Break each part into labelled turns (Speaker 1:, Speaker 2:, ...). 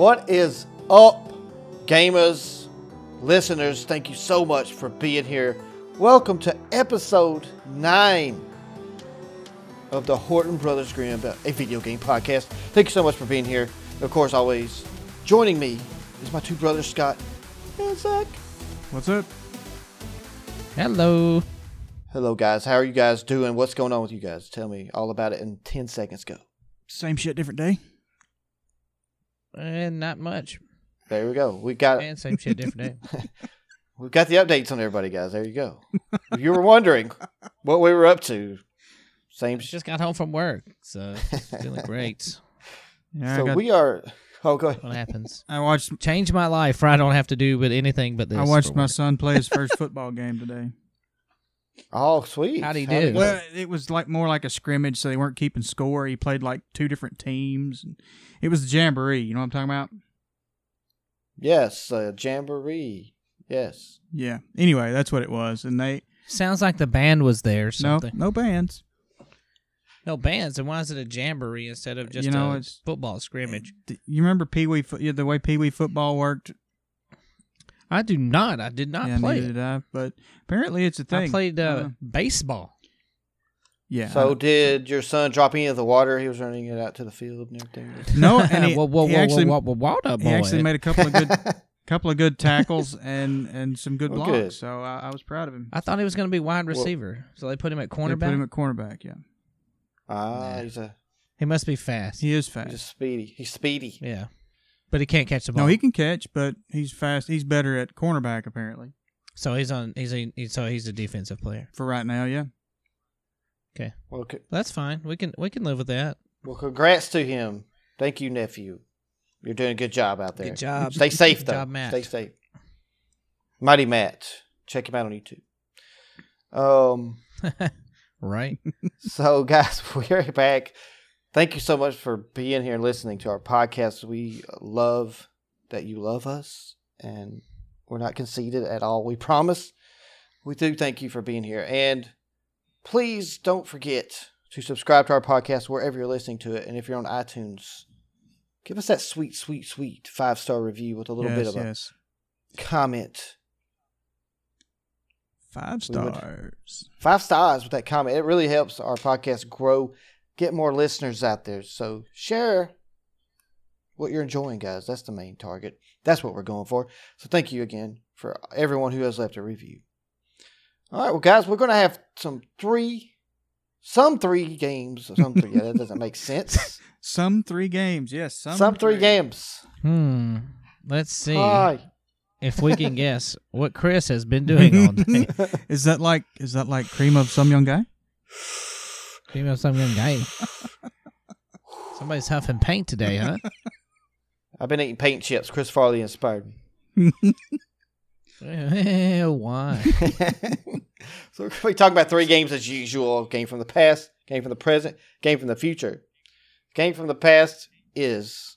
Speaker 1: What is up, gamers, listeners? Thank you so much for being here. Welcome to episode 9 of the Horton Brothers Grimm, a video game podcast. Thank you so much for being here. Of course, always joining me is my two brothers, Scott and Zach.
Speaker 2: What's up?
Speaker 3: Hello.
Speaker 1: Hello, guys. How are you guys doing? What's going on with you guys? Tell me all about it in 10 seconds. Go.
Speaker 2: Same shit, different day.
Speaker 3: And not much.
Speaker 1: There we go. We got
Speaker 3: And same shit, different day.
Speaker 1: We've got the updates on everybody, guys. There you go. if you were wondering what we were up to, same. sh-
Speaker 3: Just got home from work, so feeling great.
Speaker 2: Yeah,
Speaker 1: so
Speaker 2: got,
Speaker 1: we are. Oh, go ahead.
Speaker 3: What happens?
Speaker 2: I watched.
Speaker 3: Change my life where I don't have to do with anything but this.
Speaker 2: I watched my
Speaker 3: work.
Speaker 2: son play his first football game today.
Speaker 1: Oh, sweet.
Speaker 3: How'd he
Speaker 1: How'd
Speaker 3: do?
Speaker 1: go?
Speaker 2: Well, it was like more like a scrimmage, so they weren't keeping score. He played like two different teams. And It was the jamboree. You know what I'm talking about?
Speaker 1: Yes, uh, jamboree. Yes.
Speaker 2: Yeah. Anyway, that's what it was, and they
Speaker 3: Sounds like the band was there or
Speaker 2: no
Speaker 3: something.
Speaker 2: no bands.
Speaker 3: No, bands. And why is it a jamboree instead of just
Speaker 2: You know,
Speaker 3: a
Speaker 2: it's-
Speaker 3: football scrimmage?
Speaker 2: You remember Pee Wee? The way Pee Wee football worked.
Speaker 3: I do not. I did not
Speaker 2: yeah,
Speaker 3: play
Speaker 2: neither
Speaker 3: it.
Speaker 2: did I. But apparently, it's a thing.
Speaker 3: I played uh,
Speaker 2: Uh,
Speaker 3: baseball.
Speaker 2: yeah.
Speaker 1: So, did your son drop any of the water? He was running it out to the field and everything.
Speaker 2: no, and he,
Speaker 3: whoa, whoa,
Speaker 2: he
Speaker 3: whoa,
Speaker 2: actually
Speaker 3: whoa, whoa, whoa, whoa,
Speaker 2: he actually made a couple of good couple of good tackles and and some good
Speaker 1: Well,
Speaker 2: blocks.
Speaker 1: good.
Speaker 2: So I, I was proud of him.
Speaker 3: I thought he was going to be wide receiver, so they put him at
Speaker 2: They
Speaker 3: cornerback.
Speaker 2: put him at cornerback. Yeah,
Speaker 1: ah,
Speaker 3: Nah.
Speaker 1: he's a
Speaker 3: he must be fast.
Speaker 2: he is
Speaker 1: he's
Speaker 2: fast.
Speaker 1: a speedy. He's speedy.
Speaker 3: Yeah, but he can't catch the ball.
Speaker 2: No, he can catch, but he's fast. He's better at cornerback apparently
Speaker 3: So he's on. He's a. He's, so he's a defensive player.
Speaker 2: for right now. Yeah, Okay.
Speaker 1: Well, c-
Speaker 3: That's fine. We can. We can live with that.
Speaker 1: well, congrats to him. Thank you, nephew. You're doing a good job out there.
Speaker 3: Good job.
Speaker 1: Stay safe,
Speaker 3: Good
Speaker 1: though.
Speaker 3: job, Matt.
Speaker 1: Stay safe. Mighty Matt. Check him out on YouTube. Um.
Speaker 3: right.
Speaker 1: So, guys, we're back. Thank you so much for being here and listening to our podcast. We love that you love us, and we're not conceited at all. We promise. We do thank you for being here. And please don't forget to subscribe to our podcast wherever you're listening to it. And if you're on iTunes, give us that sweet, sweet, sweet five star review with a little bit of
Speaker 2: yes.
Speaker 1: a comment.
Speaker 2: Five
Speaker 1: We would-
Speaker 2: stars.
Speaker 1: five stars with that comment. It really helps our podcast grow, get more listeners out there. So share what you're enjoying, guys. That's the main target. That's what we're going for. So thank you again for everyone who has left a review. All right, well, guys, we're going to have some three, some three games. Some three. yeah, that doesn't make sense.
Speaker 2: Some three games. Yes, some,
Speaker 1: Some, three games.
Speaker 3: Hmm. Let's see
Speaker 1: Hi.
Speaker 3: if we can guess what Chris has been doing all day.
Speaker 2: Is that like is that like cream of some young guy?
Speaker 3: Female, some young guy. Somebody's huffing paint today, huh?
Speaker 1: I've been eating paint chips. Chris Farley inspired me.
Speaker 3: Why?
Speaker 1: so we're going to be talking about three games as usual. Game from the past, game from the present, game from the future. Game from the past is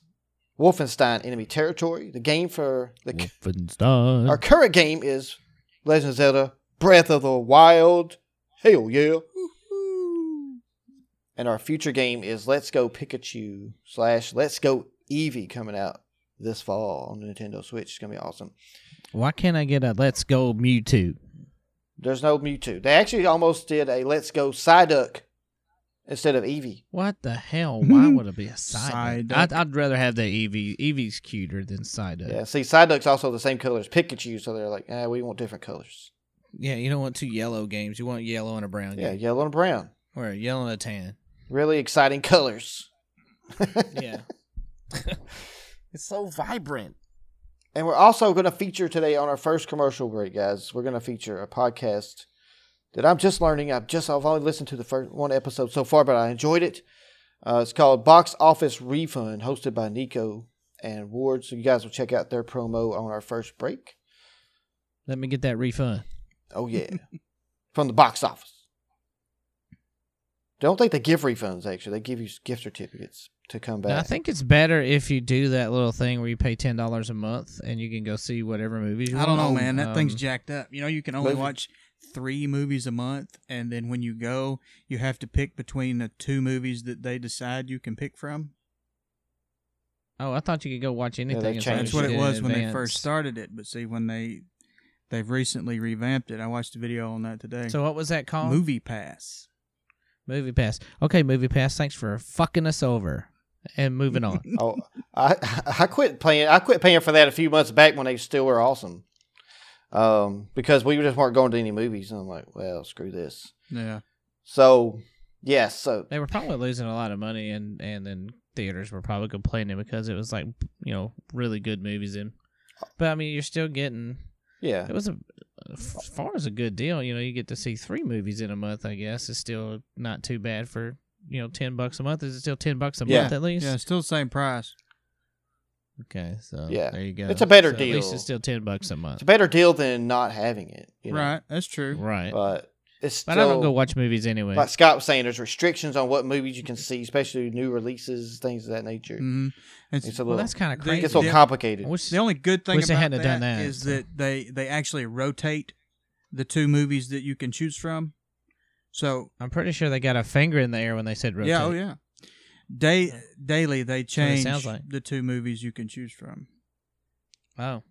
Speaker 1: Wolfenstein Enemy Territory. The game for the
Speaker 3: Wolfenstein.
Speaker 1: our current game is Legend of Zelda Breath of the Wild. Hell yeah. And our future game is Let's Go Pikachu slash Let's Go Eevee coming out this fall on the Nintendo Switch. It's gonna be awesome.
Speaker 3: Why can't I get a Let's Go Mewtwo?
Speaker 1: There's no Mewtwo. They actually almost did a Let's Go Psyduck instead of Eevee.
Speaker 3: What the hell? Why would it be a Psyduck?
Speaker 2: Psyduck.
Speaker 3: I'd, I'd rather have the Eevee. Eevee's cuter than Psyduck.
Speaker 1: Yeah, see, Psyduck's also the same color as Pikachu, so they're like, eh, we want different colors.
Speaker 3: Yeah, you don't want two yellow games. You want yellow and a brown
Speaker 1: Yeah,
Speaker 3: game.
Speaker 1: yellow and brown.
Speaker 3: Or a yellow and a tan.
Speaker 1: Really exciting colors.
Speaker 3: Yeah. it's so vibrant.
Speaker 1: And we're also going to feature today on our first commercial break, guys. We're going to feature a podcast that I'm just learning. I've just I've only listened to the first one episode so far, but I enjoyed it. Uh, it's called Box Office Refund, hosted by Nico and Ward. So you guys will check out their promo on our first break.
Speaker 3: Let me get that refund.
Speaker 1: Oh yeah, from the box office. Don't think they give refunds. Actually, they give you gift certificates to come back.
Speaker 3: Now, I think it's better if you do that little thing where you pay ten dollars a month and you can go see whatever movies you want.
Speaker 2: I don't know, man. That thing's
Speaker 3: Um,
Speaker 2: jacked up. You know, you can only
Speaker 1: movie-
Speaker 2: watch three movies a month, and then when you go, you have to pick between the two movies that they decide you can pick from.
Speaker 3: Oh, I thought you could go watch anything.
Speaker 1: they
Speaker 3: as long
Speaker 1: changed
Speaker 3: as
Speaker 2: That's what it was
Speaker 3: in
Speaker 2: when they first started it. But see, when they they've recently revamped it. I watched a video on that today.
Speaker 3: So what was that called? MoviePass. MoviePass. Okay, MoviePass. Thanks for fucking us over. And moving on.
Speaker 1: Oh, I I quit paying. I quit paying for that a few months back when they still were awesome. Um, because we just weren't going to any movies, and I'm like, well, screw this.
Speaker 2: Yeah.
Speaker 1: So, yes, so
Speaker 3: they were probably losing a lot of money, and and then theaters were probably complaining because it was like you know really good movies in. But I mean, you're still getting.
Speaker 1: Yeah,
Speaker 3: It was a as far as a good deal. You know, you get to see three movies in a month. I guess is still not too bad for you know ten bucks a month. Is it still ten bucks a
Speaker 1: Yeah.
Speaker 3: month at least?
Speaker 2: Yeah, still the same price.
Speaker 3: Okay, so
Speaker 1: Yeah.
Speaker 3: there you go.
Speaker 1: It's a better
Speaker 3: So At least it's still ten bucks a month.
Speaker 1: it's a better deal than not having it. You know?
Speaker 2: Right. That's true.
Speaker 3: Right.
Speaker 1: But it's still,
Speaker 3: But I don't go watch movies anyway.
Speaker 1: like Scott was saying, there's restrictions on what movies you can see, especially new releases, things of that nature.
Speaker 2: hmm It's,
Speaker 1: It's a
Speaker 3: well,
Speaker 1: little,
Speaker 3: that's kind of
Speaker 2: They-
Speaker 1: it
Speaker 3: crazy.
Speaker 1: gets a little complicated.
Speaker 3: I wish-
Speaker 2: the only good thing
Speaker 3: Wish they
Speaker 2: about
Speaker 3: hadn't
Speaker 2: that
Speaker 3: done that,
Speaker 2: is
Speaker 3: so.
Speaker 2: that they they actually rotate the two movies that you can choose from. So
Speaker 3: I'm pretty sure they got a finger in the air when they said rotate.
Speaker 2: yeah, oh yeah. Day daily they
Speaker 3: That's what it
Speaker 2: change
Speaker 3: sounds like.
Speaker 2: the two movies you can choose from.
Speaker 3: Oh,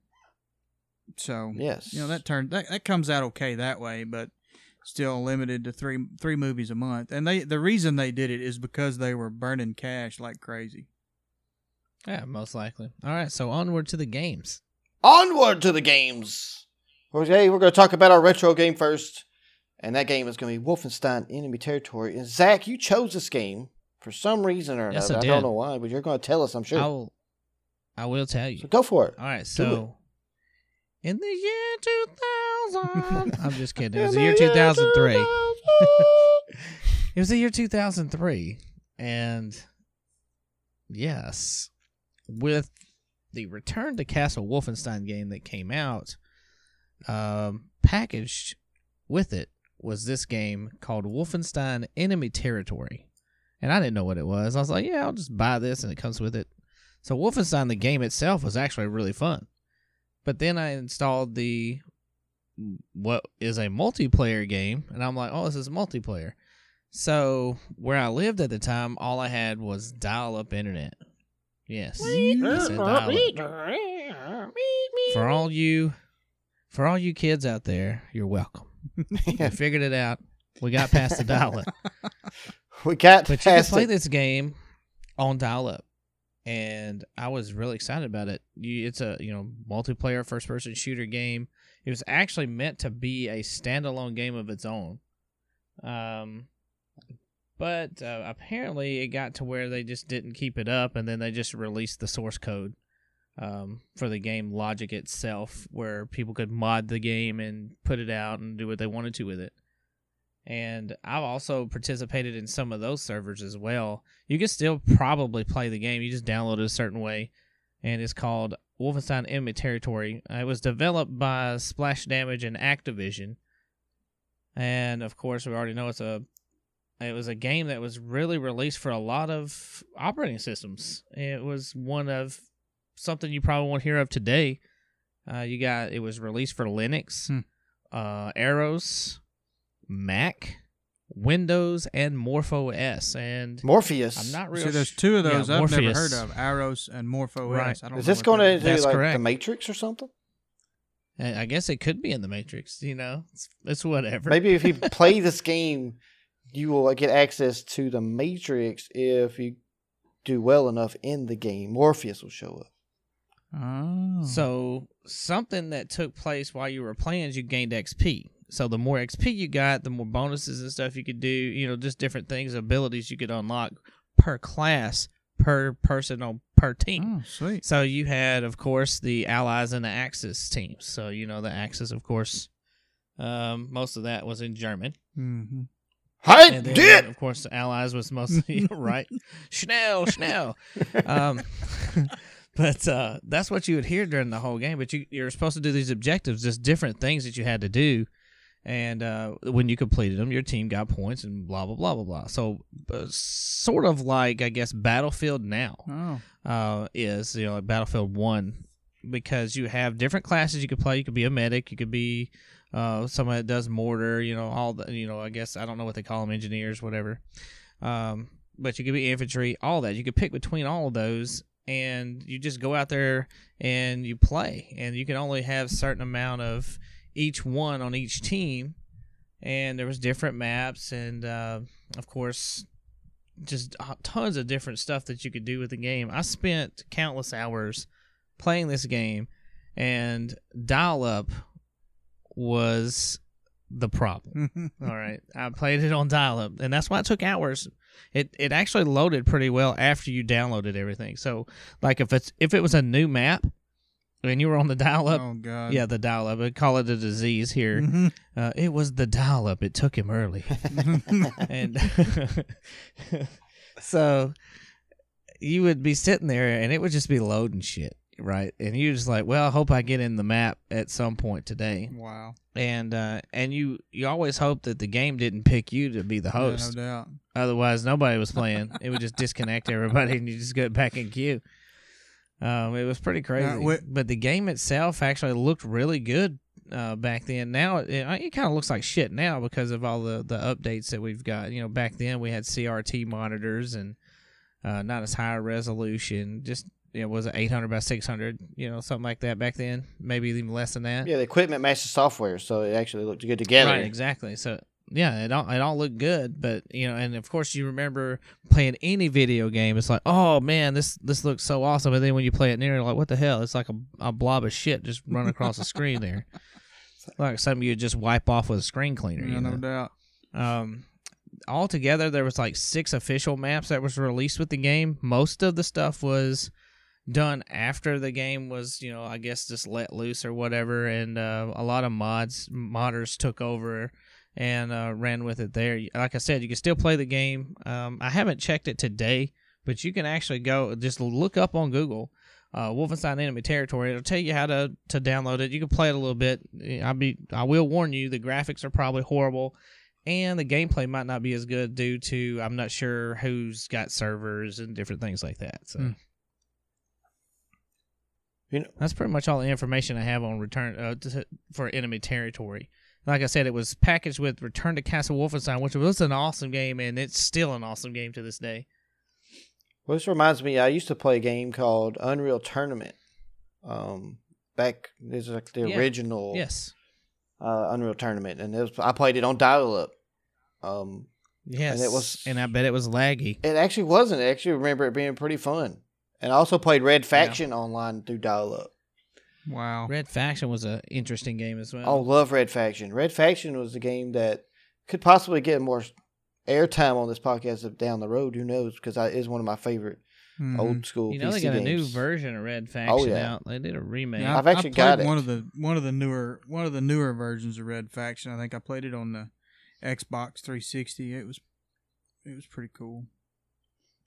Speaker 2: So
Speaker 1: yes,
Speaker 2: you know that turn that, that comes out okay that way, but still limited to three three movies a month. And they the reason they did it is because they were burning cash like crazy.
Speaker 3: yeah, most likely. All right, so onward to the games.
Speaker 1: Onward to the games. Okay, we're going to talk about our retro game first, and that game is going to be Wolfenstein Enemy Territory. And Zach, you chose this game for some reason or
Speaker 3: Yes,
Speaker 1: another.
Speaker 3: I
Speaker 1: I,
Speaker 3: did.
Speaker 1: don't know why, but you're going to tell us, I'm sure.
Speaker 3: I will. I will tell you.
Speaker 1: So go for it.
Speaker 3: All right, so in the year 2000, I'm just kidding. It was the year 2003. It was the year 2003, and yes, with the Return to Castle Wolfenstein game that came out, um, packaged with it was this game called Wolfenstein Enemy Territory, and I didn't know what it was. I was like, yeah, I'll just buy this, and it comes with it. So Wolfenstein, the game itself, was actually really fun, but then I installed the what is a multiplayer game, and I'm like, oh, this is multiplayer. So where I lived at the time, all I had was dial-up internet. Yes, dial-up. For all you, for all you kids out there, you're welcome. We figured it out. We got past the dial-up,
Speaker 1: we got
Speaker 3: but you can play
Speaker 1: it.
Speaker 3: this game on dial-up, and I was really excited about it. It's a you know multiplayer first-person shooter game. It was actually meant to be a standalone game of its own. Um, but uh, apparently it got to where they just didn't keep it up, and then they just released the source code um, for the game logic itself, where people could mod the game and put it out and do what they wanted to with it. And I've also participated in some of those servers as well. You can still probably play the game. You just download it a certain way, and it's called Wolfenstein Enemy Territory. Uh, It was developed by Splash Damage and Activision, and of course, we already know it's a it was a game that was really released for a lot of operating systems. It was one of something you probably won't hear of today. Uh, you got it was released for Linux,
Speaker 2: Hmm.
Speaker 3: uh, AROS, Mac, Windows, and MorphOS. And
Speaker 1: Morpheus.
Speaker 3: I'm not real.
Speaker 2: See, there's two of
Speaker 3: yeah,
Speaker 2: those I've never heard of: AROS and Morpho
Speaker 3: Right.
Speaker 2: S. I don't
Speaker 1: Is
Speaker 2: know
Speaker 1: this going to
Speaker 2: is.
Speaker 1: do like
Speaker 3: correct.
Speaker 1: the Matrix or something?
Speaker 3: I I guess it could be in the Matrix. You know, it's, it's whatever.
Speaker 1: Maybe if you play this game, you will get access to the Matrix if you do well enough in the game. Morpheus will show up.
Speaker 2: Oh.
Speaker 3: So something that took place while you were playing is you gained XP. So the more XP you got, the more bonuses and stuff you could do. You know, just different things, abilities you could unlock per class, per person on per team.
Speaker 2: oh, sweet.
Speaker 3: So you had, of course, the Allies and the Axis teams. So you know the Axis, of course. Um, most of that was in German.
Speaker 2: Mm-hmm.
Speaker 1: I
Speaker 3: And then,
Speaker 1: did.
Speaker 3: of course, the Allies was mostly right. Schnell, Schnell. Um, but uh, that's what you would hear during the whole game. But you, you're supposed to do these objectives, just different things that you had to do. And uh, when you completed them, your team got points and blah blah blah blah blah. So, uh, sort of like I guess Battlefield now
Speaker 2: Oh.
Speaker 3: uh, is you know like Battlefield One because you have different classes you could play. You could be a medic. You could be uh, somebody that does mortar. You know all the you know I guess I don't know what they call them engineers whatever. Um, but you could be infantry. All that you could pick between all of those, and you just go out there and you play, and you can only have certain amount of each one on each team, and there was different maps, and uh, of course, just tons of different stuff that you could do with the game. I spent countless hours playing this game, and dial up was the problem. All right, I played it on dial up, and that's why it took hours. It it actually loaded pretty well after you downloaded everything. So like if it's if it was a new map and you were on the dial up,
Speaker 2: oh god.
Speaker 3: yeah, the dial up. We call it a disease here.
Speaker 2: Mhm.
Speaker 3: Uh, it was the dial up. It took him early, and so you would be sitting there, and it would just be loading shit, right? And you're just like, well, I hope I get in the map at some point today,
Speaker 2: wow.
Speaker 3: and uh, and you you always hope that the game didn't pick you to be the
Speaker 2: Yeah,
Speaker 3: host.
Speaker 2: no doubt.
Speaker 3: Otherwise, nobody was playing. it would just disconnect everybody, and you just get back in queue. Um, it was pretty crazy.
Speaker 2: wh-
Speaker 3: but the game itself actually looked really good uh, back then. Now it, it kind of looks like shit now because of all the the updates that we've got. You know, back then we had CRT monitors and uh, not as high a resolution. Just you know, was it 800 by 600? You know, something like that back then. Maybe even less than that.
Speaker 1: Yeah, the equipment matched the software, so it actually looked good together.
Speaker 3: Right, exactly. So yeah, it all it all looked good, but you know, and of course you remember playing any video game. It's like, oh man, this this looks so awesome, and then when you play it near, you're like, what the hell? It's like a, a blob of shit just running across the screen there, like something you just wipe off with a screen cleaner.
Speaker 2: Yeah,
Speaker 3: you
Speaker 2: no doubt.
Speaker 3: Um, altogether, there was like six official maps that was released with the game. Most of the stuff was done after the game was, you know, I guess just let loose or whatever, and uh, a lot of mods modders took over and uh, ran with it there. Like I said, you can still play the game. Um, I haven't checked it today, but you can actually go just look up on Google. Uh, Wolfenstein Enemy Territory. It'll tell you how to, to download it. You can play it a little bit. I'll be I will warn you the graphics are probably horrible, and the gameplay might not be as good due to I'm not sure who's got servers and different things like that. So
Speaker 2: Hmm.
Speaker 1: You know-
Speaker 3: that's pretty much all the information I have on Return uh, to, for Enemy Territory. Like I said, it was packaged with Return to Castle Wolfenstein, which was an awesome game, and it's still an awesome game to this day.
Speaker 1: Well, this reminds me. I used to play a game called Unreal Tournament. Um, back this is like the
Speaker 3: Yeah.
Speaker 1: original
Speaker 3: Yes,
Speaker 1: uh, Unreal Tournament, and it was I played it on dial up. Um,
Speaker 3: yes,
Speaker 1: it was-
Speaker 3: and I bet it was laggy.
Speaker 1: it actually wasn't. I actually remember it being pretty fun. And I also played Red Faction online through dial up.
Speaker 2: Wow.
Speaker 3: Red Faction was an interesting game as well.
Speaker 1: Oh, love Red Faction. Red Faction was a game that could possibly get more airtime on this podcast down the road. Who knows? Because it is one of my favorite
Speaker 2: Mhm.
Speaker 1: old school.
Speaker 3: you know
Speaker 1: PC
Speaker 3: they got a new
Speaker 1: games.
Speaker 3: version of Red Faction
Speaker 1: yeah.
Speaker 3: out. They did a remake.
Speaker 2: Yeah,
Speaker 1: I've
Speaker 2: I-
Speaker 1: actually
Speaker 2: I
Speaker 1: got it.
Speaker 2: One of the one of the newer one of the newer versions of Red Faction. I think I played it on the Xbox 360. It was it was pretty cool.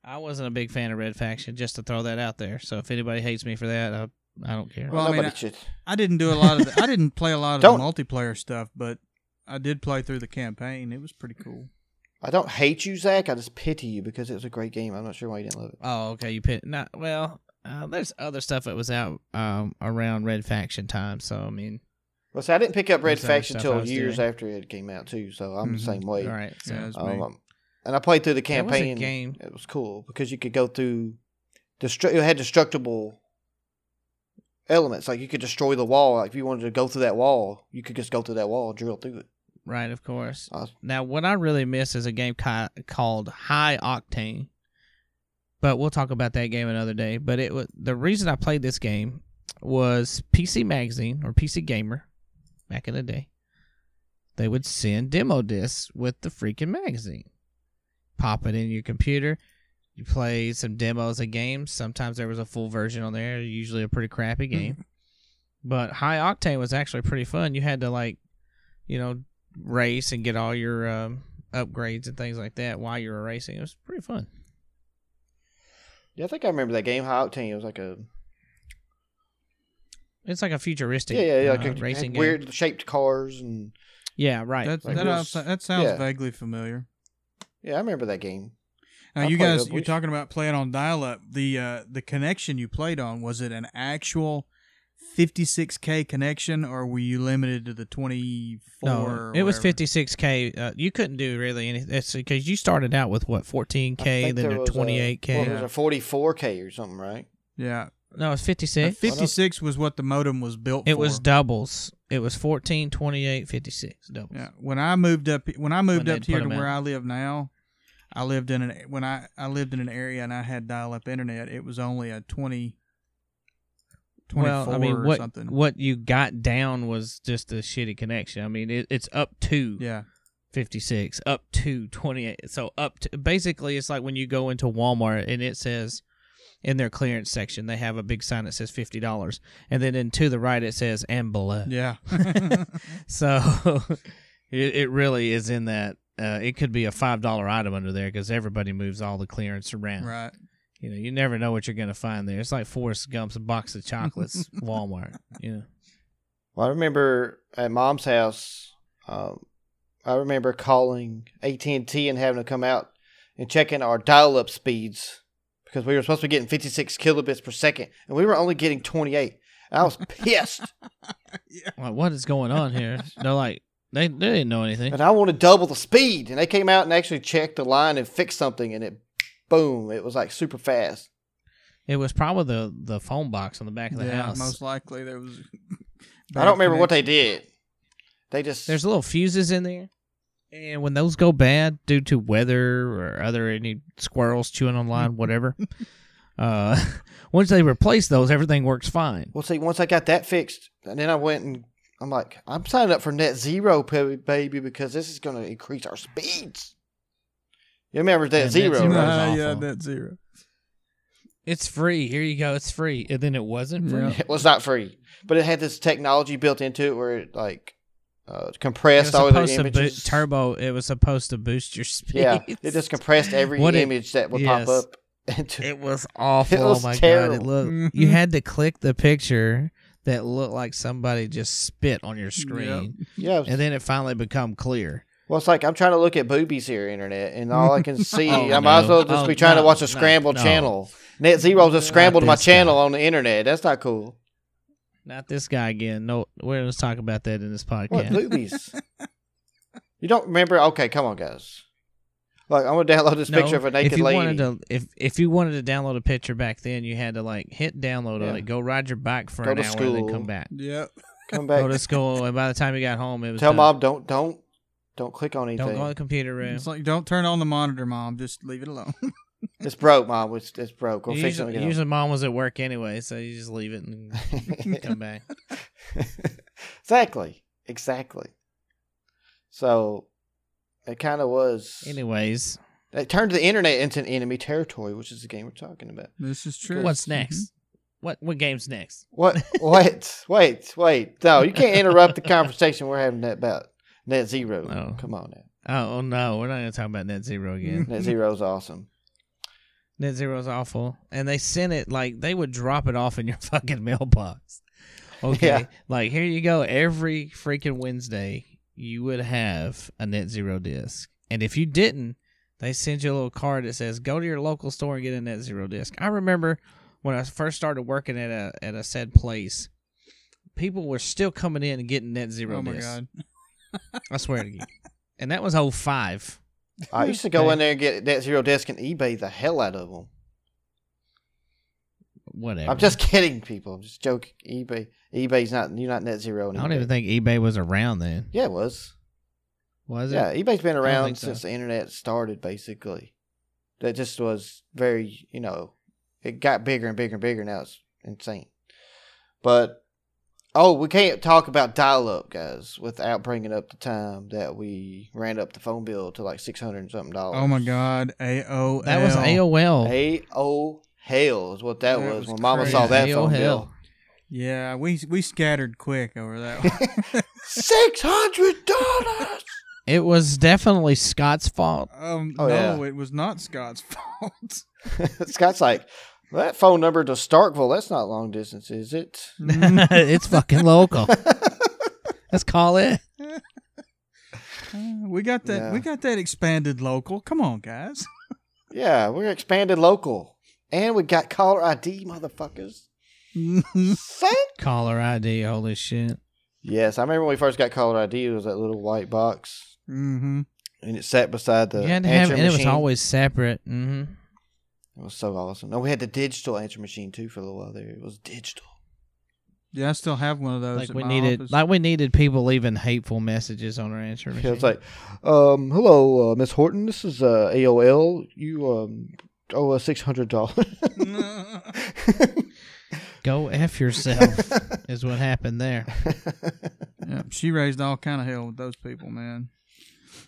Speaker 3: I wasn't a big fan of Red Faction, just to throw that out there. So if anybody hates me for that, I, I don't care.
Speaker 2: Well, I mean,
Speaker 1: nobody
Speaker 2: I-
Speaker 1: should.
Speaker 2: I didn't do a lot of the, I didn't play a lot of
Speaker 1: Don't-
Speaker 2: the multiplayer stuff, but I did play through the campaign. It was pretty cool.
Speaker 1: I don't hate you, Zach. I just pity you because it was a great game. I'm not sure why you didn't love it.
Speaker 3: Oh, okay. You pit not well. Uh, there's other stuff that was out um, around Red Faction time. So I mean,
Speaker 1: Well, see, I didn't pick up Red Faction
Speaker 3: stuff I
Speaker 1: till
Speaker 3: was
Speaker 1: years
Speaker 3: doing.
Speaker 1: after it came out too. So I'm
Speaker 2: Mhm.
Speaker 1: the same way.
Speaker 3: all right. So
Speaker 2: Yeah.
Speaker 1: Um, and I played through the
Speaker 3: There was a
Speaker 1: campaign.
Speaker 3: game.
Speaker 1: It was cool because you could go through. Destru- it had destructible elements. Like you could destroy the wall. Like if you wanted to go through that wall, you could just go through that wall, drill through it.
Speaker 3: right, of course.
Speaker 1: Uh,
Speaker 3: Now, what I really miss is a game ki- called Hi-Octane, but we'll talk about that game another day. But it was the reason I played this game was PC Magazine or PC Gamer back in the day. They would send demo discs with the freaking magazine. Pop it in your computer. You play some demos of games. Sometimes there was a full version on there. Usually a pretty crappy game. But Hi-Octane was actually pretty fun. You had to like, you know, race and get all your um, upgrades and things like that while you were racing. It was pretty fun.
Speaker 1: yeah, I think I remember that game. Hi-Octane. It was like a
Speaker 3: It's like a futuristic
Speaker 1: yeah, yeah, yeah,
Speaker 3: uh,
Speaker 1: like a,
Speaker 3: racing game.
Speaker 1: weird shaped cars and
Speaker 3: Yeah, right.
Speaker 2: That
Speaker 1: like
Speaker 2: that,
Speaker 1: this-
Speaker 2: also- that sounds
Speaker 1: yeah.
Speaker 2: vaguely familiar.
Speaker 1: yeah, I remember that game.
Speaker 2: Now
Speaker 1: I
Speaker 2: you guys, you're talking about playing on dial-up. The uh, the connection you played on was it an actual 56k connection, or were you limited to the 24?
Speaker 3: no,
Speaker 2: or
Speaker 3: it was 56k. Uh, you couldn't do really anything. Because you started out with what 14k, then
Speaker 1: there
Speaker 3: to
Speaker 1: was a-
Speaker 3: 28k.
Speaker 1: What was it, 44k or something, right?
Speaker 2: Yeah,
Speaker 3: No, it's
Speaker 2: The
Speaker 3: 56.
Speaker 2: 56 was what the modem was built
Speaker 3: It
Speaker 2: for.
Speaker 3: was doubles. It was 14, 28, 56 doubles.
Speaker 2: Yeah, when I moved up, when I moved
Speaker 3: When
Speaker 2: up here to where
Speaker 3: out.
Speaker 2: I live now, I lived in an when I I lived in an area and I had dial-up internet. It was only a 20, 24
Speaker 3: Well, I mean,
Speaker 2: or
Speaker 3: what
Speaker 2: something.
Speaker 3: what you got down was just a shitty connection. I mean, it, it's up to
Speaker 2: yeah,
Speaker 3: 56, up to 28. So up to basically, it's like when you go into Walmart and it says in their clearance section they have a big sign that says fifty dollars, and then in to the right it says and below.
Speaker 2: yeah,
Speaker 3: So it, it really is in that. Uh, it could be a five dollar item under there because everybody moves all the clearance around.
Speaker 2: right.
Speaker 3: You know, you never know what you're gonna find there. It's like Forrest Gump's box of chocolates, Walmart. You know,
Speaker 1: Well, I remember at mom's house. Um, I remember calling AT and T and having to come out and checking our dial-up speeds because we were supposed to be getting 56 kilobits per second, and we were only getting 28. I was pissed,
Speaker 3: like what is going on here? They're like they they didn't know anything.
Speaker 1: and I wanted double the speed. And they came out and actually checked the line and fixed something, and it, boom, it was like super fast.
Speaker 3: It was probably the the phone box on the back of the
Speaker 2: yeah,
Speaker 3: house.
Speaker 2: most likely there was.
Speaker 1: I don't remember what they did. They just
Speaker 3: There's little fuses in there, and when those go bad due to weather or other any squirrels chewing on line, whatever, uh, once they replace those, everything works fine.
Speaker 1: Well, see, once I got that fixed, and then I went and I'm like, I'm signing up for Net Zero, baby, because this is going to increase our speeds. You remember Net
Speaker 3: Yeah, Net
Speaker 1: Zero,
Speaker 3: Zero.
Speaker 1: right?
Speaker 2: yeah,
Speaker 3: awful.
Speaker 2: that zero.
Speaker 3: It's free. Here you go. It's free, and then it wasn't free.
Speaker 2: Yeah.
Speaker 1: It was not free, but it had this technology built into it where it like uh, compressed
Speaker 3: was
Speaker 1: all the
Speaker 3: supposed to
Speaker 1: images.
Speaker 3: boost turbo. It was supposed to boost your speed.
Speaker 1: yeah, it just compressed every
Speaker 3: What it-
Speaker 1: image that would
Speaker 3: yes.
Speaker 1: pop up. Into,
Speaker 3: It was awful.
Speaker 1: It was
Speaker 3: oh my god! It
Speaker 1: terrible.
Speaker 3: looked. You had to click the picture that look like somebody just spit on your screen,
Speaker 1: yeah, it
Speaker 3: and then it finally become clear.
Speaker 1: well, it's like I'm trying to look at boobies here, internet, and all I can see,
Speaker 3: Oh,
Speaker 1: I might as well just
Speaker 3: Oh,
Speaker 1: be trying to watch a
Speaker 3: no,
Speaker 1: scrambled
Speaker 3: no.
Speaker 1: channel. Net Zero just scrambled my
Speaker 3: this guy.
Speaker 1: channel on the internet. That's not cool.
Speaker 3: Not this guy again. No, we're going to talk about that in this
Speaker 1: What
Speaker 3: podcast.
Speaker 1: boobies? you don't remember? Okay, come on, guys. Look, I'm gonna download this
Speaker 3: No,
Speaker 1: picture of a naked
Speaker 3: if you
Speaker 1: lady.
Speaker 3: wanted to, if if you wanted to download a picture back then, you had to like hit download
Speaker 1: Yeah.
Speaker 3: on it, go ride your bike for
Speaker 1: Go
Speaker 3: an
Speaker 1: to
Speaker 3: hour, and then come back.
Speaker 2: Yep.
Speaker 1: Come back.
Speaker 3: Go to school, and by the time you got home, it was
Speaker 1: Tell
Speaker 3: done.
Speaker 1: mom don't don't don't click on anything.
Speaker 3: Don't go in the computer room.
Speaker 2: It's like don't turn on the monitor, mom. Just leave it alone.
Speaker 1: It's broke, mom. It's, it's broke. Go fix it.
Speaker 3: usually,
Speaker 1: and get
Speaker 3: usually mom was at work anyway, so you just leave it and come back.
Speaker 1: exactly. Exactly. So it kind of was.
Speaker 3: Anyways,
Speaker 1: It turned the internet into an enemy territory, which is the game we're talking about.
Speaker 2: This is true.
Speaker 3: what's
Speaker 2: Mhm.
Speaker 3: next? What what game's next?
Speaker 1: What? wait, wait, wait. No, you can't interrupt the conversation we're having about net zero.
Speaker 3: Oh.
Speaker 1: Come on now.
Speaker 3: Oh, oh no, we're not going to talk about Net Zero again.
Speaker 1: Net zero's awesome.
Speaker 3: Net Zero's awful, and they sent it like they would drop it off in your fucking mailbox. Okay,
Speaker 1: Yeah.
Speaker 3: like here you go. Every freaking Wednesday, you would have a Net Zero disc, and if you didn't, they send you a little card that says "Go to your local store and get a Net Zero disc." I remember when I first started working at a at a said place, people were still coming in and getting Net Zero
Speaker 2: Oh my
Speaker 3: discs.
Speaker 2: god.
Speaker 3: I swear to you, and that was 05.
Speaker 1: I used to go
Speaker 3: Okay.
Speaker 1: in there and get net zero disc and eBay the hell out of them.
Speaker 3: Whatever.
Speaker 1: I'm just kidding, people. I'm just joking. eBay, eBay's not. You're not net zero. on
Speaker 3: I don't
Speaker 1: eBay.
Speaker 3: even think eBay was around then.
Speaker 1: Yeah, it was.
Speaker 3: Was it?
Speaker 1: Yeah, eBay's been around
Speaker 3: think so.
Speaker 1: since the internet started. Basically, that just was very. You know, it got bigger and bigger and bigger. Now it's insane. But oh, we can't talk about dial-up, guys, without bringing up the time that we ran up the phone bill to like six hundred and something dollars.
Speaker 2: Oh my god. AOL.
Speaker 3: That was AOL.
Speaker 1: A O hell is what that,
Speaker 2: That
Speaker 1: was,
Speaker 2: was
Speaker 1: when Mama saw that
Speaker 3: A-O
Speaker 1: phone
Speaker 3: hell.
Speaker 1: bill.
Speaker 2: Yeah, we we scattered quick over that one.
Speaker 1: Six hundred dollars.
Speaker 3: It was definitely Scott's fault.
Speaker 2: um,
Speaker 1: Oh,
Speaker 2: no,
Speaker 1: yeah.
Speaker 2: it was not Scott's fault.
Speaker 1: Scott's like that phone number to Starkville. That's not long distance, is it?
Speaker 3: it's fucking local. Let's call it.
Speaker 2: Uh, we got that.
Speaker 1: Yeah.
Speaker 2: We got that expanded local. Come on, guys.
Speaker 1: Yeah, we're expanded local, and we got caller ID, motherfuckers. Son.
Speaker 3: Caller ID. Holy shit.
Speaker 1: Yes, I remember when we first got caller ID. It was that little white box,
Speaker 2: mm-hmm.
Speaker 1: and it sat beside the
Speaker 3: you had to have,
Speaker 1: answering
Speaker 3: and it was always separate. hmm
Speaker 1: It was so awesome. And we had the digital answer machine too for a little while there. It was digital.
Speaker 2: Yeah, I still have one of those.
Speaker 3: Like
Speaker 2: at
Speaker 3: we
Speaker 2: my
Speaker 3: needed,
Speaker 2: office.
Speaker 3: like we needed people leaving hateful messages on our answer machine.
Speaker 1: Yeah, it's like, um, hello, uh, Miss Horton. This is uh, AOL. You um owe us six hundred dollars.
Speaker 3: go f yourself is what happened there.
Speaker 2: yeah, she raised all kind of hell with those people, man.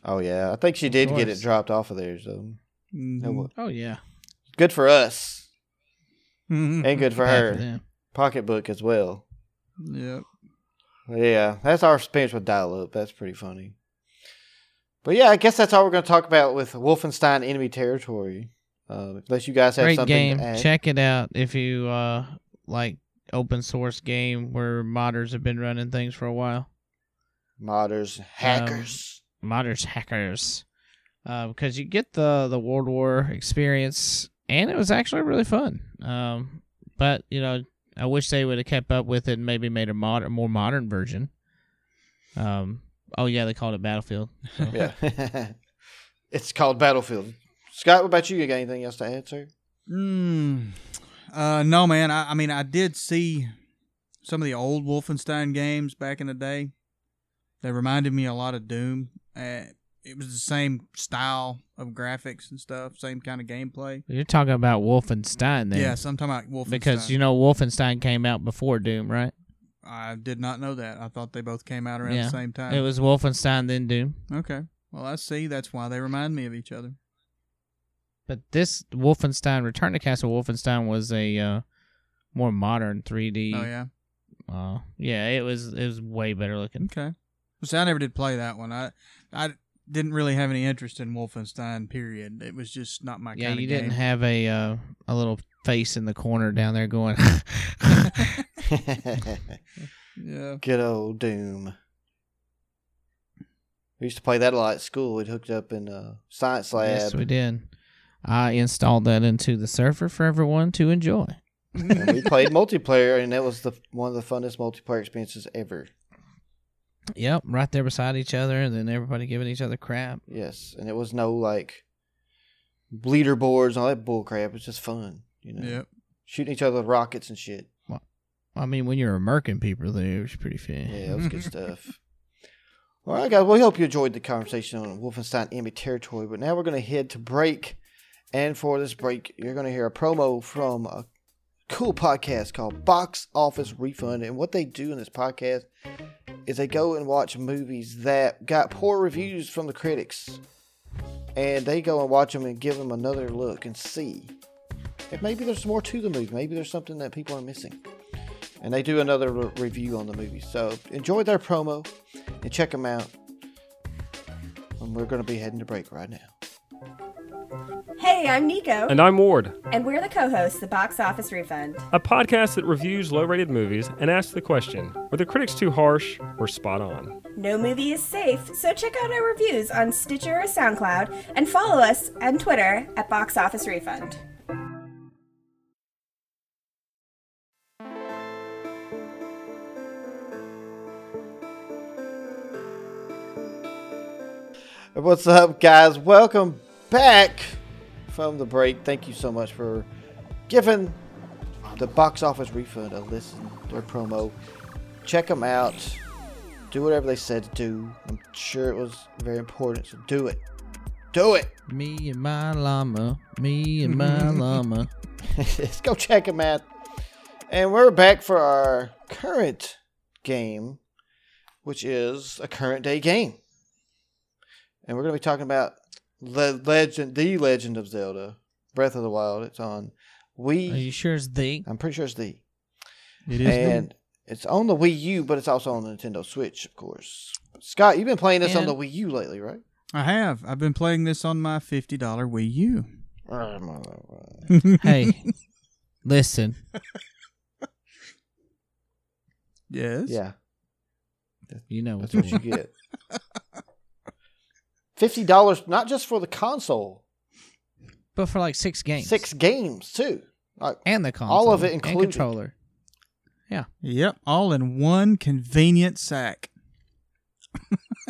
Speaker 1: oh yeah, I think she did get it dropped off of there. So
Speaker 2: Mhm.
Speaker 1: Oh.
Speaker 3: Oh yeah,
Speaker 1: good for us
Speaker 2: Mhm.
Speaker 1: and good for
Speaker 3: Bad
Speaker 1: her.
Speaker 3: for.
Speaker 1: Pocketbook as well.
Speaker 2: Yep.
Speaker 1: Yeah, that's our experience with dial up. That's pretty funny. But yeah, I guess that's all we're going to talk about with Wolfenstein Enemy Territory. Uh, unless you guys have
Speaker 3: Great
Speaker 1: something
Speaker 3: game. Check it out if you uh like open source game where modders have been running things for a while.
Speaker 1: Modders, hackers.
Speaker 3: Modders hackers. Uh, because you get the the World War experience and it was actually really fun. Um but you know, I wish they would have kept up with it and maybe made a mod more modern version. Um oh yeah, they called it Battlefield. So.
Speaker 1: yeah. it's called Battlefield. Scott, what about you? You got anything else to add, sir?
Speaker 2: Mm. Uh, no, man. I, I mean, I did see some of the old Wolfenstein games back in the day. They reminded me a lot of Doom. Uh, it was the same style of graphics and stuff, same kind of gameplay.
Speaker 3: You're talking about Wolfenstein then.
Speaker 2: Yes, I'm talking about Wolfenstein.
Speaker 3: Because you know Wolfenstein came out before Doom, right?
Speaker 2: I did not know that. I thought they both came out around
Speaker 3: Yeah.
Speaker 2: the same time.
Speaker 3: It was Wolfenstein then Doom.
Speaker 2: okay. Well, I see. That's why they remind me of each other.
Speaker 3: But this Wolfenstein Return to Castle Wolfenstein was a uh, more modern 3D.
Speaker 2: Oh yeah.
Speaker 3: Uh, yeah, it was it was way better looking.
Speaker 2: Okay. Well, see, I never did play that one. I I didn't really have any interest in Wolfenstein. Period. It was just not my
Speaker 3: Yeah,
Speaker 2: kind
Speaker 3: you
Speaker 2: of
Speaker 3: didn't
Speaker 2: game.
Speaker 3: have a uh, a little face in the corner down there going.
Speaker 2: yeah.
Speaker 1: Good old Doom. We used to play that a lot at school. We'd hooked up in a science lab.
Speaker 3: yes, we did. I installed that into the server for everyone to enjoy.
Speaker 1: and we played multiplayer, and that was the one of the funnest multiplayer experiences ever.
Speaker 3: Yep, right there beside each other, and then everybody giving each other crap.
Speaker 1: Yes, and it was no like leaderboards and all that bull crap. It was just fun, you know,
Speaker 2: Yep.
Speaker 1: shooting each other with rockets and shit.
Speaker 3: I mean, when you're American people, there it was pretty fun.
Speaker 1: Yeah, it was good stuff. All right, guys. Well, we hope you enjoyed the conversation on Wolfenstein Enemy Territory. But now we're going to head to break, and for this break, you're going to hear a promo from a cool podcast called Box Office Refund. And what they do in this podcast is they go and watch movies that got poor reviews from the critics, and they go and watch them and give them another look and see if maybe there's more to the movie. Maybe there's something that people are missing and they do another re- review on the movie. So enjoy their promo and check them out. And we're going to be heading to break right now.
Speaker 4: Hey, I'm Nico,
Speaker 5: And I'm Ward,
Speaker 4: and we're the co hosts of Box Office Refund.
Speaker 5: a podcast that reviews low rated movies and asks the question were the critics too harsh or spot on?
Speaker 4: No movie is safe, so check out our reviews on Stitcher or SoundCloud and follow us on Twitter at Box Office Refund.
Speaker 1: What's up, guys? Welcome back from the break. Thank you so much for giving the box office refund a listen, their promo. Check them out. Do whatever they said to do. I'm sure it was very important, so do it. Do it.
Speaker 3: Me and my llama, me and my llama.
Speaker 1: Let's go check them out. And we're back for our current game, which is a current day game. And we're going to be talking about Le- Legend, The Legend of Zelda, Breath of the Wild. It's on Wii.
Speaker 3: Are you sure it's the?
Speaker 1: I'm pretty sure it's the.
Speaker 2: It is.
Speaker 1: And it's on the Wii U, but it's also on the Nintendo Switch, of course. Scott, you've been playing this on the Wii U lately, right?
Speaker 2: I have. I've been playing this on my fifty dollar Wii U.
Speaker 3: Hey, listen.
Speaker 2: Yes.
Speaker 1: Yeah,
Speaker 3: You know
Speaker 1: that's
Speaker 3: what
Speaker 1: what you get. Fifty dollars, not just for the console,
Speaker 3: But for like six games.
Speaker 1: six games too. Like,
Speaker 3: and the console.
Speaker 1: All of it
Speaker 3: and controller. Yeah.
Speaker 2: Yep. All in one convenient sack.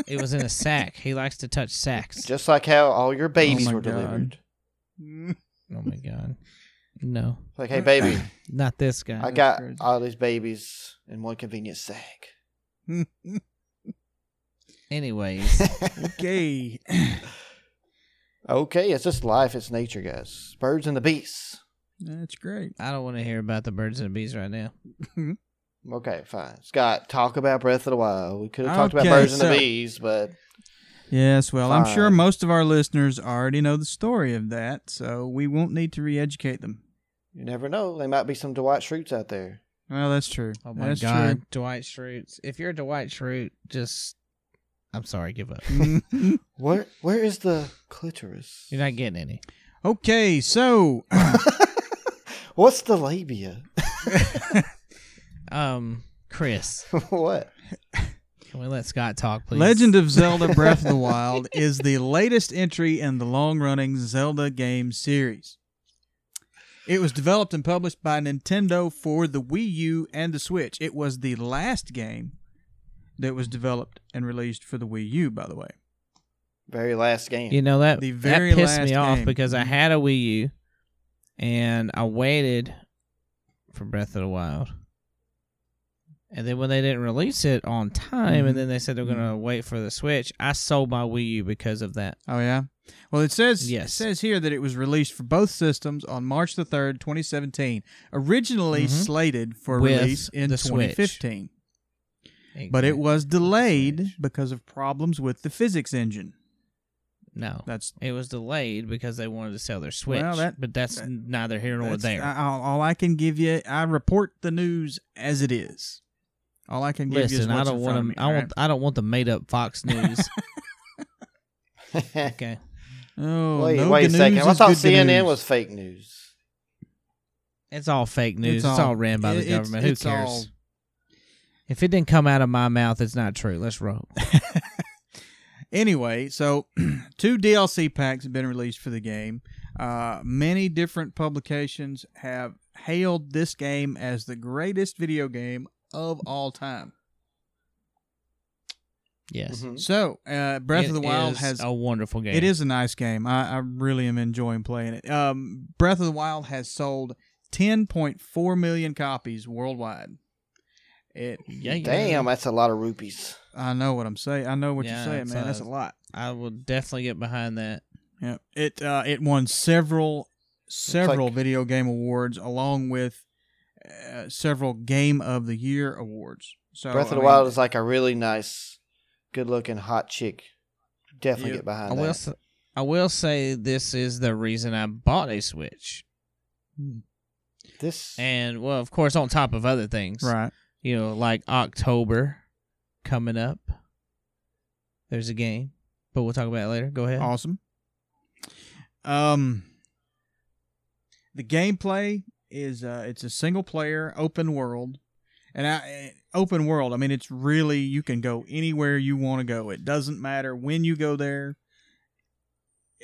Speaker 3: It was in a sack. He likes to touch sacks.
Speaker 1: just like how all your babies
Speaker 2: Oh
Speaker 1: were
Speaker 2: God.
Speaker 1: delivered.
Speaker 3: Oh my god. No,
Speaker 1: Like, hey, baby,
Speaker 3: not this guy.
Speaker 1: I got all these babies in one convenient sack.
Speaker 3: Anyways,
Speaker 2: okay.
Speaker 1: okay, it's just life. It's nature, guys. Birds and the bees.
Speaker 2: That's great.
Speaker 3: I don't want to hear about the birds and the bees right now. Mm-hmm.
Speaker 1: Okay, fine. Scott, talk about Breath of the Wild. We could have talked
Speaker 2: Okay,
Speaker 1: about birds and the bees, but
Speaker 2: Yes, well, I'm sure most of our listeners already know the story of that, so we won't need to re-educate them.
Speaker 1: you never know. There might be some Dwight Schrutes out there.
Speaker 2: Well, that's true.
Speaker 3: Oh my
Speaker 2: that's
Speaker 3: god, Dwight Schrute. If you're a Dwight Schrute, just I'm sorry, give up.
Speaker 2: true.
Speaker 1: Where Where is the clitoris?
Speaker 3: You're not getting any.
Speaker 2: okay, so
Speaker 1: What's the labia?
Speaker 3: Um, Chris,
Speaker 1: what?
Speaker 3: can we let Scott talk, please?
Speaker 2: Legend of Zelda Breath of the Wild is the latest entry in the long-running Zelda game series. It was developed and published by Nintendo for the Wii U and the Switch. It was the last game that was developed and released for the Wii U, by the way.
Speaker 1: Very last game.
Speaker 3: You know that
Speaker 2: The very
Speaker 3: that pissed
Speaker 2: last
Speaker 3: me off
Speaker 2: game.
Speaker 3: because I mm-hmm. had a Wii U, and I waited for Breath of the Wild. And then when they didn't release it on time, and mm-hmm. then they said they're gonna mm-hmm. wait for the Switch, I sold my Wii U because of that.
Speaker 2: Oh yeah. Well, it says it
Speaker 3: Yes.
Speaker 2: says here that it was released for both systems on March the third, 2017. Originally
Speaker 3: Mhm.
Speaker 2: slated for
Speaker 3: With
Speaker 2: release in
Speaker 3: the Switch.
Speaker 2: 2015, but it was delayed because of problems with the physics engine.
Speaker 3: no.
Speaker 2: That's
Speaker 3: It was delayed because they wanted to sell their Switch.
Speaker 2: Well, that-
Speaker 3: but that's
Speaker 2: that-
Speaker 3: neither here nor there.
Speaker 2: I- all, all I can give you. I report the news as it is. All I can give you is
Speaker 3: Listen, I don't
Speaker 2: in
Speaker 3: want
Speaker 2: front
Speaker 3: to.
Speaker 2: of me,
Speaker 3: I
Speaker 2: all
Speaker 3: want. I don't want the made up Fox News. okay.
Speaker 2: Oh,
Speaker 1: wait,
Speaker 2: no
Speaker 1: wait a second. I thought CNN
Speaker 2: news.
Speaker 1: was fake news.
Speaker 3: It's all fake news. It's,
Speaker 2: It's
Speaker 3: all,
Speaker 2: all-
Speaker 3: ran by the
Speaker 2: it- it's-
Speaker 3: government. Who
Speaker 2: it's
Speaker 3: cares?
Speaker 2: All-
Speaker 3: If it didn't come out of my mouth, it's not true. Let's roll.
Speaker 2: Anyway, so two DLC packs have been released for the game. Uh, many different publications have hailed this game as the greatest video game of all time.
Speaker 3: Yes.
Speaker 1: Mhm.
Speaker 2: So, uh, Breath
Speaker 3: It
Speaker 2: of the Wild
Speaker 3: is
Speaker 2: has
Speaker 3: a wonderful game.
Speaker 2: It is a nice game. I, I really am enjoying playing it. Um, Breath of the Wild has sold 10.4 million copies worldwide. It.
Speaker 3: Yeah, yeah.
Speaker 1: Damn, that's a lot of rupees.
Speaker 2: I know what I'm saying. I know what
Speaker 3: Yeah,
Speaker 2: you're saying,
Speaker 3: it's,
Speaker 2: man. That's a lot.
Speaker 3: I will definitely get behind that.
Speaker 2: Yeah. It uh, it won several several
Speaker 1: like-
Speaker 2: video game awards along with uh, several Game of the Year awards. So
Speaker 1: Breath
Speaker 2: I
Speaker 1: of the
Speaker 2: mean,
Speaker 1: Wild is like a really nice, good-looking hot chick. Definitely
Speaker 2: Yeah.
Speaker 1: get behind
Speaker 3: I will.
Speaker 1: that.
Speaker 3: s- I will say this is the reason I bought a Switch,
Speaker 1: This
Speaker 3: and well, of course, on top of other things,
Speaker 2: right.
Speaker 3: You know, like October coming up. There's a game, but we'll talk about it later. Go ahead.
Speaker 2: Awesome. Um, the gameplay is uh, it's a single player open world, and I eh, open world. I mean, it's really you can go anywhere you want to go. It doesn't matter when you go there,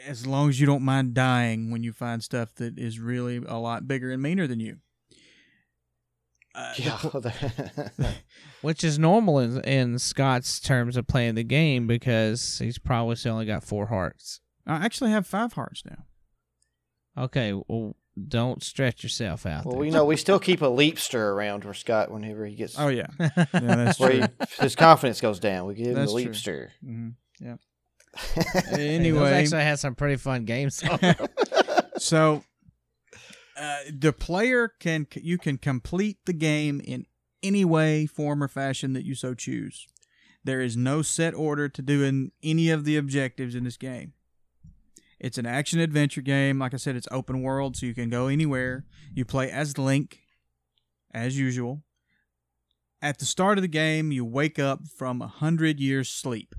Speaker 2: as long as you don't mind dying when you find stuff that is really a lot bigger and meaner than you. Uh,
Speaker 1: yeah.
Speaker 3: Which is normal in, in Scott's terms of playing the game because he's probably still only got four hearts.
Speaker 2: I actually have five hearts now.
Speaker 3: Okay, well, don't stretch yourself out.
Speaker 1: well,
Speaker 3: there.
Speaker 1: we know we still keep a leapster around for Scott whenever he gets
Speaker 2: Oh yeah, yeah, that's
Speaker 1: where
Speaker 2: true.
Speaker 1: he, his confidence goes down. We give him
Speaker 2: That's
Speaker 1: the
Speaker 2: true.
Speaker 1: leapster.
Speaker 2: hmm Yeah.
Speaker 3: Hey, those
Speaker 2: Anyway,
Speaker 3: actually had some pretty fun games.
Speaker 2: so uh, the player can you can complete the game in any way, form, or fashion that you so choose. There is no set order to doing any of the objectives in this game. It's an action adventure game. Like I said, it's open world, so you can go anywhere. You play as Link, as usual. At the start of the game, you wake up from a hundred years sleep,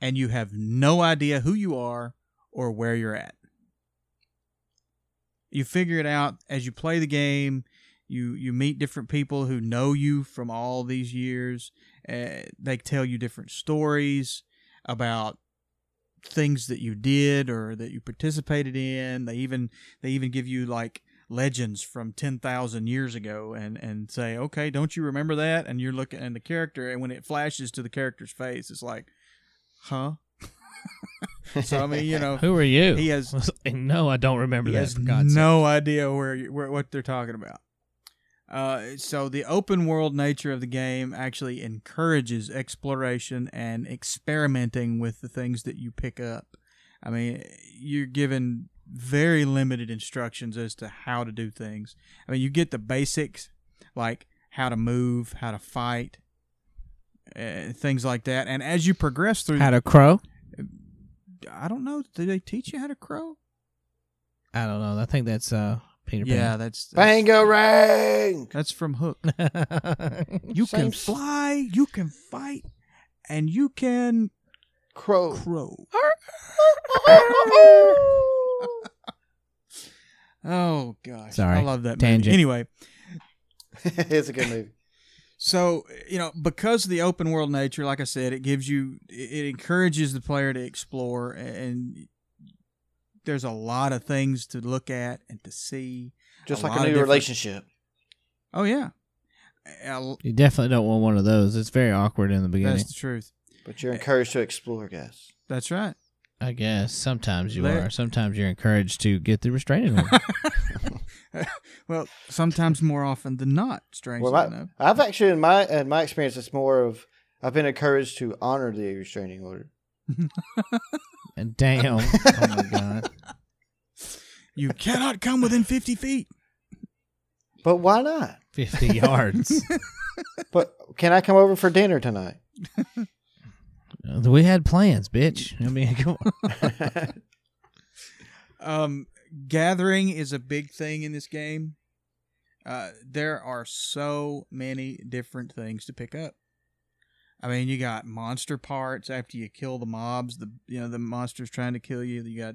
Speaker 2: and you have no idea who you are or where you're at you figure it out as you play the game. You you meet different people who know you from all these years. Uh, they tell you different stories about things that you did or that you participated in. They even they even give you like legends from 10,000 years ago and and say okay don't you remember that? And you're looking at the character and when it flashes to the character's face it's like huh so I mean, you know,
Speaker 3: Who are you?
Speaker 2: he has
Speaker 3: no, I don't remember
Speaker 2: he
Speaker 3: that.
Speaker 2: has
Speaker 3: For God's sake.
Speaker 2: no idea where, where what they're talking about. Uh, so the open world nature of the game actually encourages exploration and experimenting with the things that you pick up. I mean, you're given very limited instructions as to how to do things. I mean, you get the basics like how to move, how to fight, uh, things like that. And as you progress through,
Speaker 3: How to crow?
Speaker 2: I don't know, did they teach you how to crow?
Speaker 3: I don't know. I think that's uh Peter
Speaker 2: Yeah, that's, that's
Speaker 1: Bangarang.
Speaker 2: That's from Hook. You
Speaker 1: Same
Speaker 2: can fly, you can fight, and you can
Speaker 1: Crow.
Speaker 2: crow. Oh gosh,
Speaker 3: Sorry.
Speaker 2: I love that
Speaker 3: Tangent.
Speaker 2: movie. Anyway,
Speaker 1: it's a good movie.
Speaker 2: So you know, because of the open world nature, like I said, it gives you, it encourages the player to explore, and there's a lot of things to look at and to see.
Speaker 1: Just
Speaker 2: A
Speaker 1: like a new
Speaker 2: different-
Speaker 1: relationship.
Speaker 2: Oh yeah, Uh,
Speaker 3: You definitely don't want one of those. It's very awkward in the beginning.
Speaker 2: that's the truth.
Speaker 1: But you're encouraged to explore, guys.
Speaker 2: That's right.
Speaker 3: I guess sometimes you
Speaker 2: There-
Speaker 3: are. Sometimes you're encouraged to get the restraining order.
Speaker 2: well, sometimes more often than not. Strangely
Speaker 1: Well,
Speaker 2: enough.
Speaker 1: my, I've actually, in my in my experience, it's more of I've been encouraged to honor the restraining order.
Speaker 3: and damn, oh my god,
Speaker 2: You cannot come within 50 feet.
Speaker 1: But why not?
Speaker 3: fifty yards.
Speaker 1: But can I come over for dinner tonight?
Speaker 3: We had plans, bitch. I mean, come on.
Speaker 2: Um, gathering is a big thing in this game. Uh, there are so many different things to pick up. I mean, you got monster parts after you kill the mobs. The you know the monsters trying to kill you. You got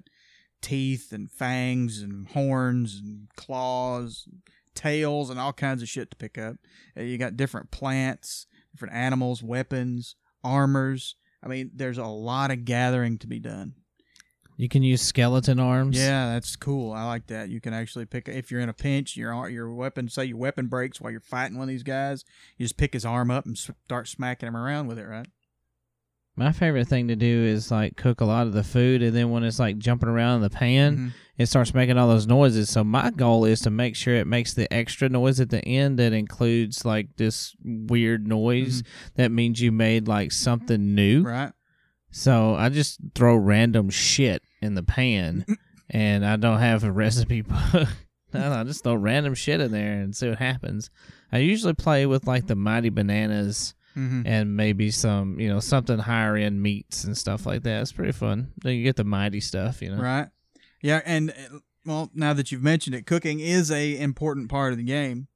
Speaker 2: teeth and fangs and horns and claws, tails, and all kinds of shit to pick up. Uh, you got different plants, different animals, weapons, armors. I mean, there's a lot of gathering to be done.
Speaker 3: You can use skeleton arms.
Speaker 2: Yeah, that's cool. I like that. You can actually pick if you're in a pinch, your your weapon. Say your weapon breaks while you're fighting one of these guys. You just pick his arm up and start smacking him around with it. Right?
Speaker 3: My favorite thing to do is like cook a lot of the food, and then when it's like jumping around in the pan,
Speaker 2: Mhm.
Speaker 3: it starts making all those noises. So my goal is to make sure it makes the extra noise at the end that includes like this weird noise that means you made like something new.
Speaker 2: Right?
Speaker 3: So I just throw random shit in the pan, and I don't have a recipe book. I know, I just throw random shit in there and see what happens. I usually play with like the mighty bananas
Speaker 2: Mm-hmm.
Speaker 3: and maybe some, you know, something higher end meats and stuff like that. It's pretty fun. Then you get the mighty stuff, you know.
Speaker 2: Right? Yeah, and uh, well, now that you've mentioned it, cooking is a important part of the game.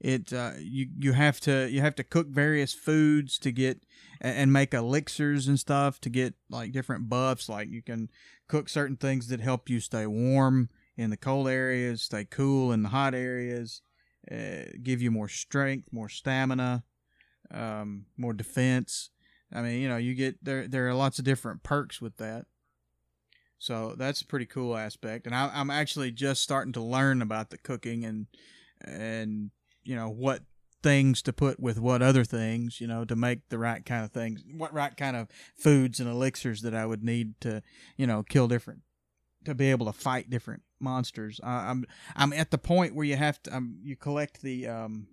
Speaker 2: It uh, you you have to you have to cook various foods to get and make elixirs and stuff to get like different buffs. Like you can cook certain things that help you stay warm in the cold areas, stay cool in the hot areas, uh, give you more strength, more stamina, um, more defense. I mean, you know, you get there. There are lots of different perks with that. So that's a pretty cool aspect, and I, I'm actually just starting to learn about the cooking and and you know what things to put with what other things, you know, to make the right kind of things, what right kind of foods and elixirs that I would need to, you know, kill different, to be able to fight different monsters. I, I'm I'm at the point where you have to um, you collect the um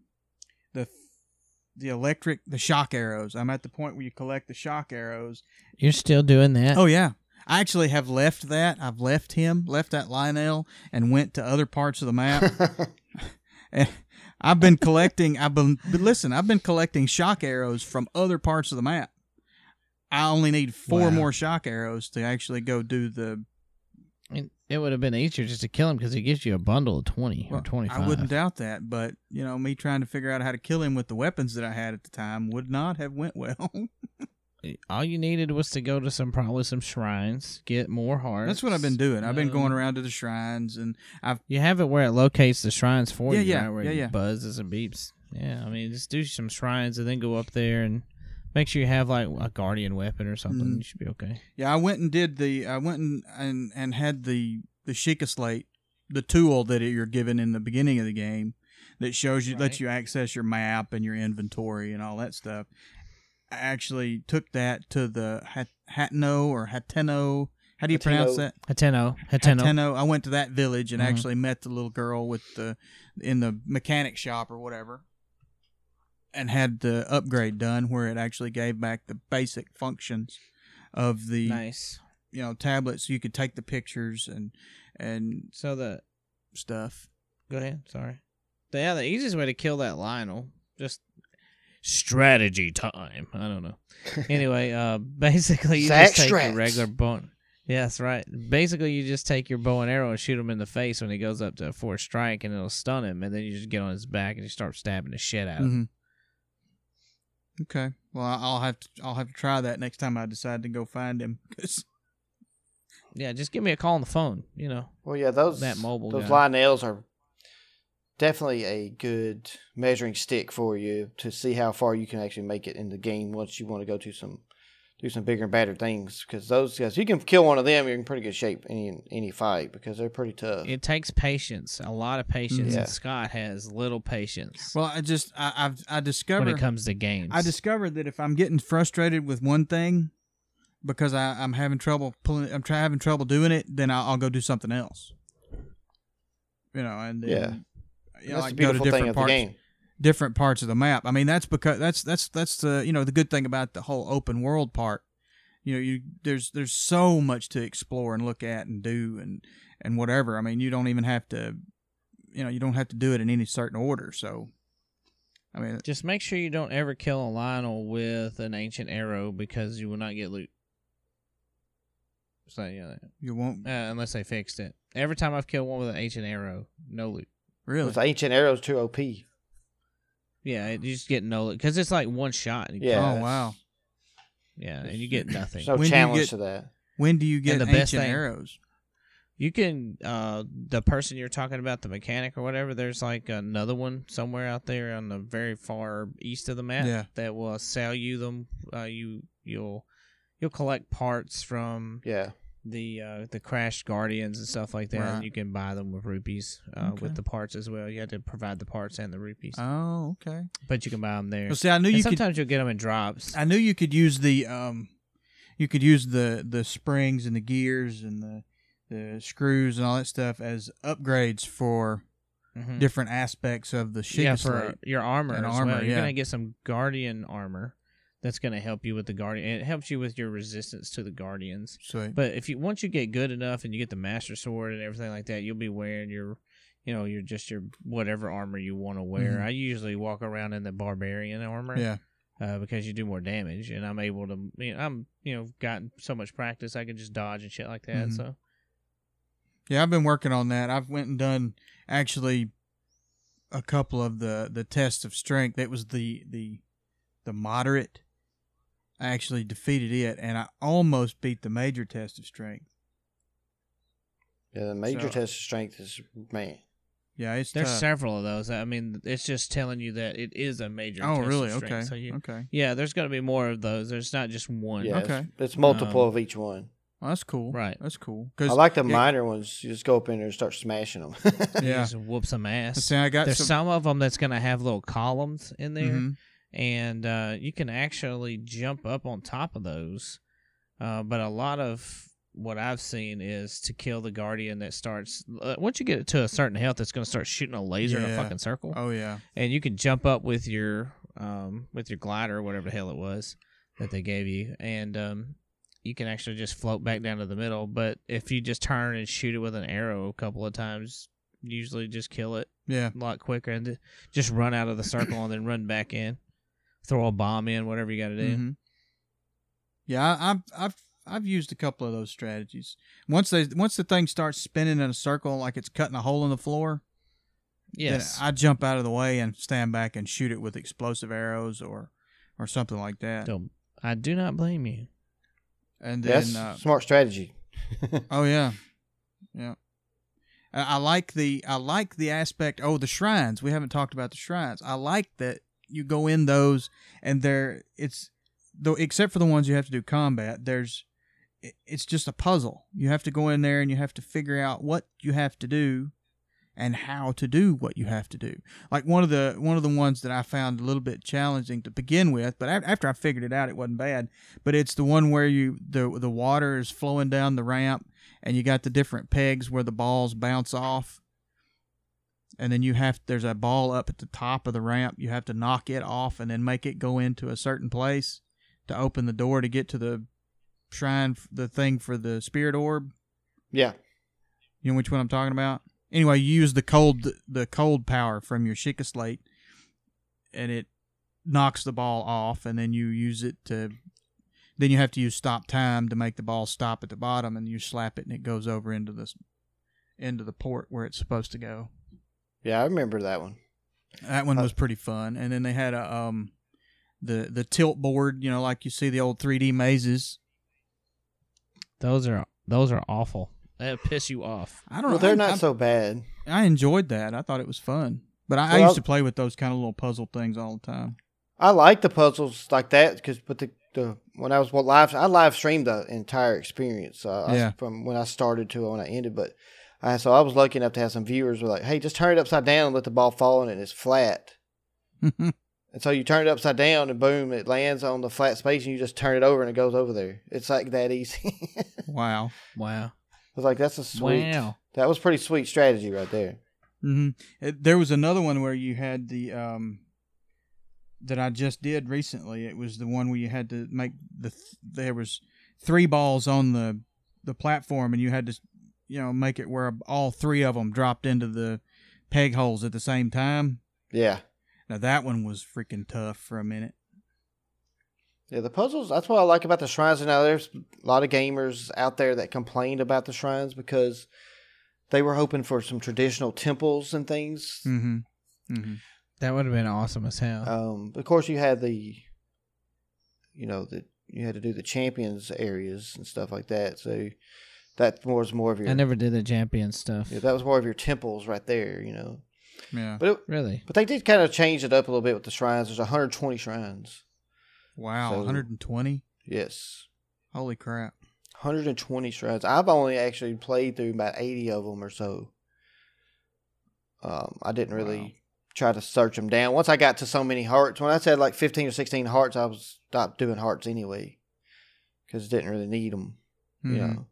Speaker 2: the the electric the shock arrows. I'm at the point where you collect the shock arrows
Speaker 3: You're still doing that?
Speaker 2: Oh yeah. I actually have left that. I've left him, left that Lynel, and went to other parts of the map. and I've been collecting. I've been, but listen. I've been collecting shock arrows from other parts of the map. I only need four
Speaker 3: Wow.
Speaker 2: more shock arrows to actually go do the.
Speaker 3: It, it would have been easier just to kill him because he gives you a bundle of 20 or
Speaker 2: well,
Speaker 3: 25.
Speaker 2: I wouldn't doubt that, but you know, me trying to figure out how to kill him with the weapons that I had at the time would not have went well.
Speaker 3: All you needed was to go to some probably some shrines, get more hearts.
Speaker 2: That's what I've been doing. I've been
Speaker 3: Um,
Speaker 2: going around to the shrines, and I've
Speaker 3: You have it where it locates the shrines for
Speaker 2: Yeah,
Speaker 3: you,
Speaker 2: yeah,
Speaker 3: right? Where
Speaker 2: yeah,
Speaker 3: it
Speaker 2: yeah.
Speaker 3: buzzes and beeps. Yeah, I mean, just do some shrines and then go up there and make sure you have like a guardian weapon or something.
Speaker 2: Mhm.
Speaker 3: You should be okay.
Speaker 2: Yeah, I went and did the. I went and and, and had the the Sheikah slate, the tool that you're given in the beginning of the game, that shows you lets you access your map and your inventory and all that stuff. I actually took that to the Hat- Hateno or Hateno. How do you pronounce that?
Speaker 3: Hateno. Hateno.
Speaker 2: Hateno. I went to that village and
Speaker 3: Mhm.
Speaker 2: actually met the little girl with the in the mechanic shop or whatever, and had the upgrade done where it actually gave back the basic functions of the
Speaker 3: Nice.
Speaker 2: you know tablet, so you could take the pictures and and
Speaker 3: So the
Speaker 2: stuff.
Speaker 3: go ahead. Sorry. Yeah, the easiest way to kill that Lynel just strategy time. I don't know. Anyway, uh, basically you
Speaker 1: Zach
Speaker 3: just take
Speaker 1: Strats.
Speaker 3: your regular bow. Yeah, that's right. Basically, you just take your bow and arrow and shoot him in the face when he goes up to a fourth strike, and it'll stun him. And then you just get on his back and you start stabbing the shit out of him.
Speaker 2: hmm Okay. Well, I- I'll have to I'll have to try that next time I decide to go find him. 'cause-
Speaker 3: Yeah, just give me a call on the phone. You know,
Speaker 1: Well, yeah, those
Speaker 3: That mobile
Speaker 1: those
Speaker 3: guy.
Speaker 1: Lynels are definitely a good measuring stick for you to see how far you can actually make it in the game once you want to go to some do some bigger and badder things because those guys you can kill one of them you're in pretty good shape any any fight because they're pretty tough.
Speaker 3: it takes patience, a lot of patience,
Speaker 1: Yeah.
Speaker 3: and Scott has little patience
Speaker 2: well, I just I I've, I
Speaker 3: when it comes to games.
Speaker 2: I discovered that if I'm getting frustrated with one thing because I, I'm having trouble pulling, I'm try, having trouble doing it, then I'll, I'll go do something else. You know, and then,
Speaker 1: Yeah.
Speaker 2: You know, like go to different
Speaker 1: thing of the
Speaker 2: parts,
Speaker 1: game.
Speaker 2: different parts of the map. I mean, that's because that's that's that's the you know the good thing about the whole open world part. You know, you there's there's so much to explore and look at and do and and whatever. I mean, you don't even have to, you know, you don't have to do it in any certain order. So, I mean,
Speaker 3: Just make sure you don't ever kill a Lynel with an ancient arrow because you will not get loot. So yeah,
Speaker 2: you won't
Speaker 3: uh, unless they fixed it. Every time I've killed one with an ancient arrow, no loot.
Speaker 2: Really.
Speaker 1: Those ancient arrows too OP.
Speaker 3: Yeah, it- you just get no because it's like one shot. and
Speaker 1: Yeah.
Speaker 2: Oh wow.
Speaker 3: yeah, and you get nothing.
Speaker 1: There's no
Speaker 2: When do you
Speaker 1: challenge
Speaker 2: get-
Speaker 1: to that.
Speaker 2: When do you get
Speaker 3: the
Speaker 2: ancient
Speaker 3: best thing-
Speaker 2: arrows?
Speaker 3: You can uh the person you're talking about, the mechanic or whatever. There's like another one somewhere out there on the very far east of the map
Speaker 2: Yeah.
Speaker 3: that will sell you them. Uh, you you'll you'll collect parts from
Speaker 1: Yeah.
Speaker 3: The uh, the crashed guardians and stuff like that.
Speaker 2: Right.
Speaker 3: You can buy them with rupees uh,
Speaker 2: Okay.
Speaker 3: with the parts as well. You have to provide the parts and the rupees,
Speaker 2: Oh, okay.
Speaker 3: but you can buy them there.
Speaker 2: Well, see, I knew
Speaker 3: And
Speaker 2: you could.
Speaker 3: sometimes you'll get them in drops.
Speaker 2: I knew you could use the um, you could use the the springs and the gears and the the screws and all that stuff as upgrades for
Speaker 3: Mhm.
Speaker 2: different aspects of the Sheikah
Speaker 3: yeah, for your armor
Speaker 2: And armor,
Speaker 3: well. You're
Speaker 2: yeah.
Speaker 3: gonna get some guardian armor that's gonna help you with the guardian. It helps you with your resistance to the guardians.
Speaker 2: So
Speaker 3: But if you once you get good enough and you get the master sword and everything like that, you'll be wearing your, you know, your just your whatever armor you want to wear.
Speaker 2: Mhm.
Speaker 3: I usually walk around in the barbarian armor.
Speaker 2: yeah,
Speaker 3: Uh, because you do more damage, and I'm able to. You know, I'm you know gotten so much practice, I can just dodge and shit like that.
Speaker 2: Mhm.
Speaker 3: So
Speaker 2: yeah, I've been working on that. I've went and done actually a couple of the the tests of strength. That was the the the moderate. I actually defeated it, and I almost beat the major test of strength.
Speaker 1: Yeah, the major
Speaker 2: So-
Speaker 1: test of strength is man.
Speaker 2: Yeah, it's
Speaker 3: there's
Speaker 2: tough.
Speaker 3: several of those. I mean, it's just telling you that it is a major.
Speaker 2: Oh,
Speaker 3: test of
Speaker 2: really?
Speaker 3: strength.
Speaker 2: Okay.
Speaker 3: So you,
Speaker 2: okay.
Speaker 3: Yeah, there's going to be more of those. There's not just one.
Speaker 1: Yeah,
Speaker 2: Okay.
Speaker 1: it's, it's multiple
Speaker 3: Um,
Speaker 1: of each one.
Speaker 2: Well, that's cool.
Speaker 3: Right.
Speaker 2: That's cool.
Speaker 1: Cause
Speaker 2: I
Speaker 1: like the minor ones. You just go up in there and start smashing them.
Speaker 3: You
Speaker 2: Yeah.
Speaker 3: just whoop some ass.
Speaker 2: See, I got
Speaker 3: There's
Speaker 2: some.
Speaker 3: some, of them that's going to have little columns in there,
Speaker 2: Mhm.
Speaker 3: And uh, you can actually jump up on top of those. Uh, but a lot of what I've seen is to kill the guardian that starts. Uh, once you get it to a certain health, it's going to start shooting a laser in a fucking circle,
Speaker 2: Oh yeah.
Speaker 3: and you can jump up with your um, with your glider, or whatever the hell it was that they gave you, and um, you can actually just float back down to the middle. But if you just turn and shoot it with an arrow a couple of times, usually just kill it
Speaker 2: Yeah.
Speaker 3: a lot quicker and just run out of the circle and then run back in. Throw a bomb in, whatever you got to do.
Speaker 2: Mhm. Yeah, I, I've I've I've used a couple of those strategies. Once they once the thing starts spinning in a circle like it's cutting a hole in the floor,
Speaker 3: Yes.
Speaker 2: I jump out of the way and stand back and shoot it with explosive arrows or or something like that.
Speaker 3: So, I do not blame you.
Speaker 2: And then
Speaker 1: That's
Speaker 2: uh,
Speaker 1: smart strategy.
Speaker 2: Oh yeah, yeah. I, I like the I like the aspect. Oh, the shrines. We haven't talked about the shrines. I like that you go in those and there it's though except for the ones you have to do combat. There's it's just a puzzle. You have to go in there and you have to figure out what you have to do and how to do what you have to do. Like one of the one of the ones that I found a little bit challenging to begin with, but after I figured it out, it wasn't bad. But it's the one where you the the water is flowing down the ramp, and you got the different pegs where the balls bounce off, and then you have there's a ball up at the top of the ramp. You have to knock it off and then make it go into a certain place to open the door to get to the shrine, the thing for the spirit orb.
Speaker 1: Yeah.
Speaker 2: You know which one I'm talking about? Anyway, you use the cold the cold power from your Sheikah slate and it knocks the ball off and then you use it to then you have to use stop time to make the ball stop at the bottom and you slap it and it goes over into this into the port where it's supposed to go.
Speaker 1: Yeah, I remember that one.
Speaker 2: That one
Speaker 1: Uh,
Speaker 2: was pretty fun. And then they had a um the the tilt board, you know, like you see the old 3D mazes.
Speaker 3: Those are those are awful. They piss you off.
Speaker 2: I don't
Speaker 1: Well,
Speaker 2: know.
Speaker 1: they're
Speaker 2: I,
Speaker 1: not
Speaker 2: I,
Speaker 1: so bad.
Speaker 2: I enjoyed that. I thought it was fun. But I, I
Speaker 1: Well,
Speaker 2: used
Speaker 1: I'll-
Speaker 2: to play with those kind of little puzzle things all the time.
Speaker 1: I like the puzzles like that because, but the, the when I was well, live, I live streamed the entire experience. Uh, I-
Speaker 2: Yeah.
Speaker 1: from when I started to when I ended. But I so I was lucky enough to have some viewers who were like, "Hey, just turn it upside down and let the ball fall in it. It's flat." And so you turn it upside down and boom, it lands on the flat space and you just turn it over and it goes over there. It's like that easy. I
Speaker 2: wow.
Speaker 3: Wow.
Speaker 1: was like, that's a sweet.
Speaker 3: Wow.
Speaker 1: That was pretty sweet strategy right there.
Speaker 2: hmm there was another one where you had the um that I just did recently. It was the one where you had to make the th- there was three balls on the the platform and you had to you know make it where all three of them dropped into the peg holes at the same time.
Speaker 1: Yeah.
Speaker 2: Now that one was freaking tough for a minute.
Speaker 1: Yeah, the puzzles. That's what I like about the shrines. And now there's a lot of gamers out there that complained about the shrines because they were hoping for some traditional temples and things.
Speaker 2: Mm-hmm. Mm-hmm.
Speaker 3: That would have been awesome as hell.
Speaker 1: Um, of course, you had the, you know, the you had to do the champions areas and stuff like that. So that was more of your.
Speaker 3: I never did the champion stuff.
Speaker 1: Yeah, that was more of your temples right there. You know,
Speaker 2: Yeah.
Speaker 1: but it,
Speaker 3: Really?
Speaker 1: but they did kind of change it up a little bit with the shrines. There's 120 shrines.
Speaker 2: Wow.
Speaker 1: So-
Speaker 2: 120.
Speaker 1: Yes.
Speaker 2: Holy crap.
Speaker 1: 120 shrines. I've only actually played through about 80 of them or so. Um, I didn't really
Speaker 2: Wow.
Speaker 1: try to search them down. Once I got to so many hearts, when I said like 15 or 16 hearts, I was stopped doing hearts anyway because didn't really need them, you
Speaker 2: Mhm.
Speaker 1: know.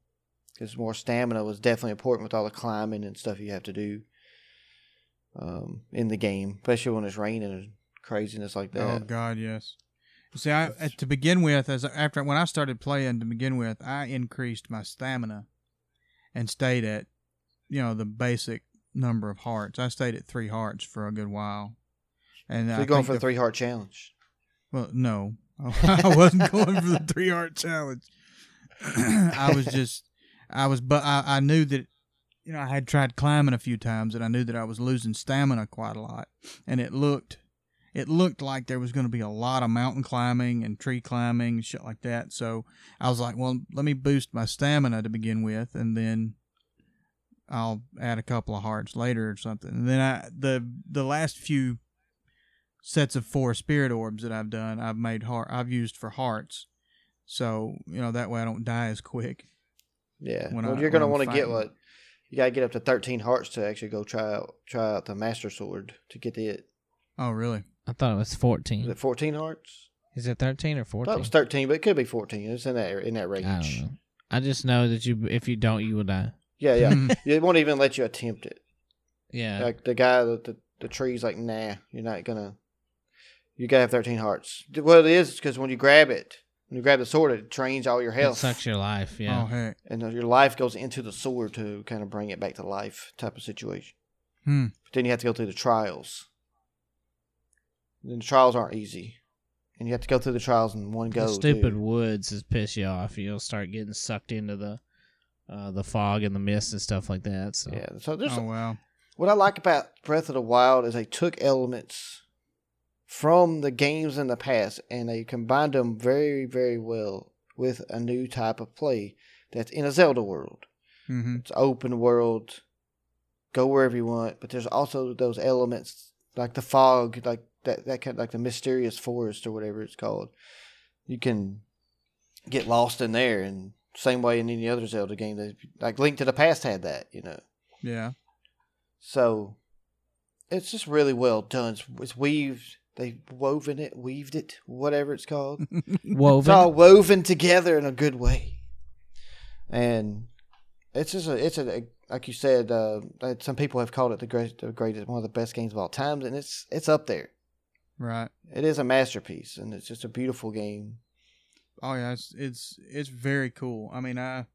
Speaker 1: Because more stamina was definitely important with all the climbing and stuff you have to do um, in the game, especially when it's raining and craziness like that. Oh.
Speaker 2: God, yes. See, I to begin with, as after when I started playing to begin with, I increased my stamina and stayed at, you know, the basic number of hearts. I stayed at three hearts for a good while. And
Speaker 1: so you're going for the three heart challenge.
Speaker 2: Well, no, I wasn't going for the three heart challenge. I was just, I was, but I, I knew that, you know, I had tried climbing a few times, and I knew that I was losing stamina quite a lot, and it looked, it looked like there was going to be a lot of mountain climbing and tree climbing and shit like that. So I was like, well, let me boost my stamina to begin with, and then I'll add a couple of hearts later or something. And then I the the last few sets of four spirit orbs that I've done, I've made heart I've used for hearts. So, you know, that way I don't die as quick.
Speaker 1: Yeah.
Speaker 2: when
Speaker 1: well,
Speaker 2: I-
Speaker 1: you're going to want to get
Speaker 2: fighting.
Speaker 1: what you got to get up to 13 hearts to actually go try out try out the master sword to get it.
Speaker 2: Oh, really?
Speaker 3: I thought it was fourteen.
Speaker 1: Is
Speaker 3: 14.
Speaker 1: it 14 hearts?
Speaker 3: Is it 13 or
Speaker 1: I thought
Speaker 3: 14?
Speaker 1: it was 13, but it could be 14. It's in that er, in that
Speaker 3: I
Speaker 1: range.
Speaker 3: don't know. I just know that you, if you don't, you will die.
Speaker 1: Yeah, yeah. it won't even let you attempt it.
Speaker 3: Yeah.
Speaker 1: Like the guy that the the tree's like, nah, you're not gonna. You gotta have 13 hearts. Well, it is because when you grab it, when you grab the sword, it drains all your
Speaker 3: It
Speaker 1: health,
Speaker 3: sucks your life. Yeah.
Speaker 2: Oh, heck.
Speaker 1: and your life goes into the sword to kind of bring it back to life, type of situation.
Speaker 2: Hmm.
Speaker 1: But then you have to go through the trials. And the trials aren't easy, and you have to go through the trials in one go.
Speaker 3: the stupid
Speaker 1: too.
Speaker 3: woods is piss you off. You'll start getting sucked into the uh, the fog and the mist and stuff like that. So
Speaker 1: Yeah. So there's
Speaker 2: Oh, wow.
Speaker 1: What I like about Breath of the Wild is they took elements from the games in the past and they combined them very, very well with a new type of play that's in a Zelda world.
Speaker 2: Mm-hmm.
Speaker 1: It's open world, go wherever you want, but there's also those elements like the fog, like that, that kind of, like the mysterious forest or whatever it's called. You can get lost in there, and same way in any other Zelda game. That, like Link to the Past had that, you know.
Speaker 2: Yeah.
Speaker 1: So it's just really well done. It's, it's weaved. They woven it, weaved it, whatever it's called. It's
Speaker 3: Woven.
Speaker 1: all woven together in a good way, and it's just a, it's a like you said. Uh, some people have called it the great, the greatest, one of the best games of all time, and it's it's up there.
Speaker 2: Right.
Speaker 1: It is a masterpiece, and it's just a beautiful game.
Speaker 2: Oh yeah, it's it's it's very cool. I mean, I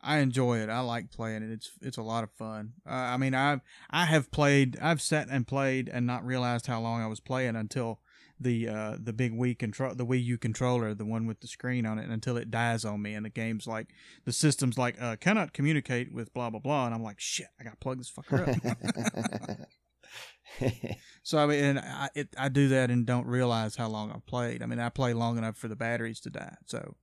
Speaker 2: I enjoy it. I like playing it. It's it's a lot of fun. Uh, I mean, I I have played. I've sat and played and not realized how long I was playing until the uh the big Wii control the Wii U controller, the one with the screen on it, until it dies on me and the game's like the system's like uh cannot communicate with blah blah blah, and I'm like shit, I gotta plug this fucker up. So I mean, and I it, I do that and don't realize how long I've played. I mean, I play long enough for the batteries to die. So,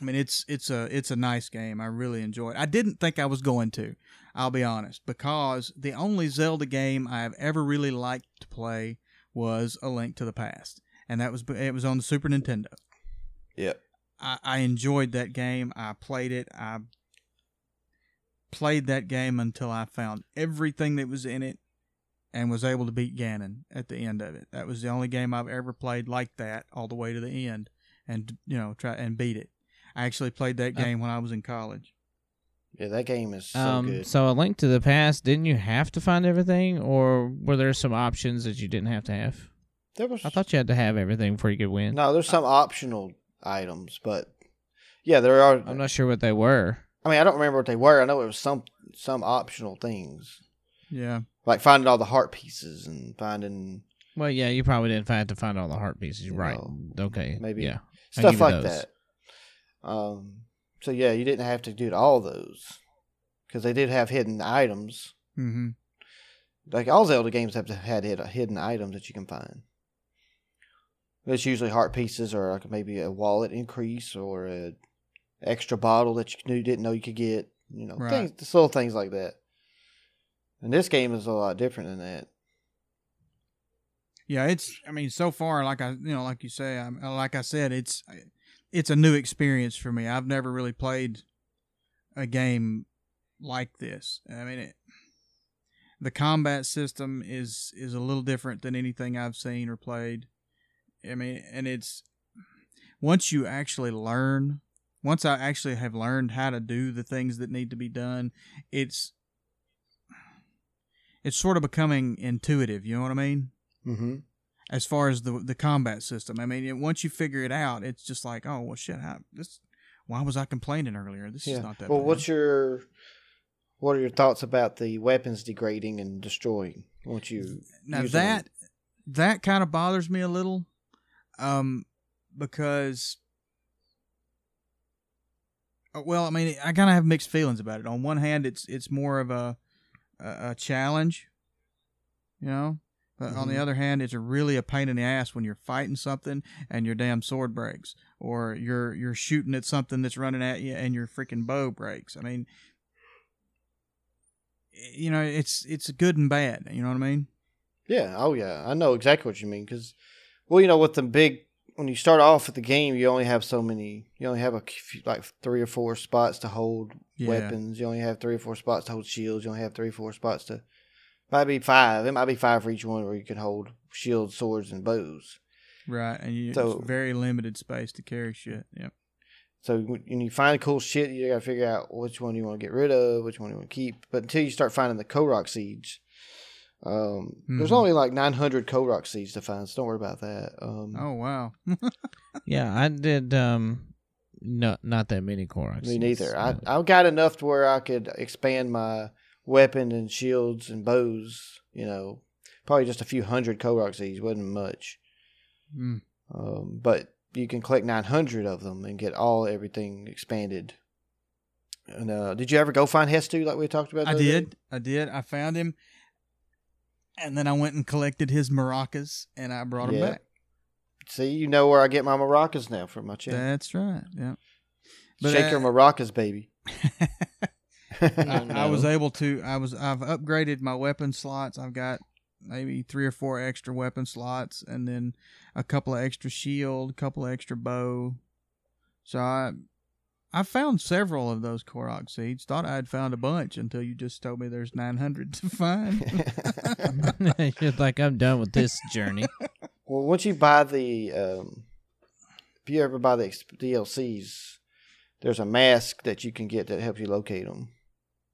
Speaker 2: I mean, it's it's a it's a nice game. I really enjoy it. I didn't think I was going to. I'll be honest, because the only Zelda game I've ever really liked to play was A Link to the Past, and that was it was on the Super Nintendo.
Speaker 1: yep.
Speaker 2: I, I enjoyed that game. I played it. I played that game until I found everything that was in it and was able to beat Ganon at the end of it. That was the only game I've ever played like that all the way to the end and you know try and beat it. I actually played that
Speaker 3: Uh,
Speaker 2: game when I was in college.
Speaker 1: Yeah, that game is so
Speaker 3: um,
Speaker 1: good.
Speaker 3: so a link to the past. Didn't you have to find everything, or were there some options that you didn't have to have?
Speaker 1: There was
Speaker 3: I thought you had to have everything before you could win.
Speaker 1: no, there's some optional items, but yeah, there are.
Speaker 3: I'm not sure what they were.
Speaker 1: I mean, I don't remember what they were. I know it was some some optional things,
Speaker 2: Yeah.
Speaker 1: like finding all the heart pieces and finding
Speaker 3: Well, yeah, you probably didn't have to find all the heart pieces. Right?
Speaker 1: know,
Speaker 3: okay.
Speaker 1: maybe
Speaker 3: Yeah.
Speaker 1: Stuff like
Speaker 3: those.
Speaker 1: that. Um, so yeah, you didn't have to do all those because they did have hidden items.
Speaker 2: Mm-hmm.
Speaker 1: Like all Zelda games have to had hid- hidden items that you can find. It's usually heart pieces or like maybe a wallet increase or a extra bottle that you knew didn't know you could get. You know,
Speaker 2: Right.
Speaker 1: things, just little things like that. And this game is a lot different than that.
Speaker 2: Yeah, it's. I mean, so far, like I, you know, like you say, I'm, like I said, it's, it's a new experience for me. I've never really played a game like this. I mean, it, the combat system is is a little different than anything I've seen or played. I mean, and it's once you actually learn, once I actually have learned how to do the things that need to be done, it's it's sort of becoming intuitive. You know what I mean?
Speaker 1: Mm-hmm.
Speaker 2: As far as the the combat system. I mean, it, once you figure it out, it's just like, oh well, shit. How, this? Why was I complaining earlier? This
Speaker 1: Yeah.
Speaker 2: is not that.
Speaker 1: well,
Speaker 2: bad.
Speaker 1: what's your what are your thoughts about the weapons degrading and destroying once you
Speaker 2: now
Speaker 1: use them?
Speaker 2: that that kind of bothers me a little, um, because. uh, Well, I mean, I kind of have mixed feelings about it. On one hand, it's it's more of a a, a challenge, you know. But on the
Speaker 1: Mhm.
Speaker 2: other hand, it's really a pain in the ass when you're fighting something and your damn sword breaks, or you're you're shooting at something that's running at you and your freaking bow breaks. I mean, you know, it's it's good and bad. You know what I mean?
Speaker 1: Yeah. Oh, yeah. I know exactly what you mean. Because, well, you know, with the big, when you start off with the game, you only have so many. You only have a few, like three or four spots to hold
Speaker 2: Yeah.
Speaker 1: weapons. You only have three or four spots to hold shields. You only have three or four spots to. Might be five. It might be five for each one where you can hold shields, swords, and bows.
Speaker 2: Right, and you
Speaker 1: So-
Speaker 2: it's very limited space to carry shit. Yep.
Speaker 1: So when you find cool shit, you gotta figure out which one you want to get rid of, which one you want to keep. But until you start finding the Korok seeds, um, there's
Speaker 2: Mhm.
Speaker 1: only like 900 Korok seeds to find. So don't worry about that. Um,
Speaker 2: Oh wow.
Speaker 3: Yeah, I did. Um, no, not that many Koroks.
Speaker 1: Me neither. I I got enough to where I could expand my weapon and shields and bows. You know, probably just a few hundred Korok seeds wasn't much.
Speaker 2: Mm.
Speaker 1: Um, but you can collect 900 of them and get all everything expanded. And uh, did you ever go find Hestu like we talked about?
Speaker 2: I
Speaker 1: other day?
Speaker 2: did. I did. I found him, and then I went and collected his maracas, and I brought him
Speaker 1: Yeah.
Speaker 2: back.
Speaker 1: See, you know where I get my maracas now from my channel.
Speaker 2: That's right. Yeah. But,
Speaker 1: Shake
Speaker 2: uh,
Speaker 1: your maracas, baby.
Speaker 2: I, I was able to. I was. I've upgraded my weapon slots. I've got maybe three or four extra weapon slots, and then a couple of extra shield, a couple of extra bow. So I, I found several of those Korok seeds. Thought I'd found a bunch until you just told me there's 900 to find.
Speaker 3: You're like, I'm done with this journey.
Speaker 1: Well, once you buy the, um, if you ever buy the DLCs, there's a mask that you can get that helps you locate them.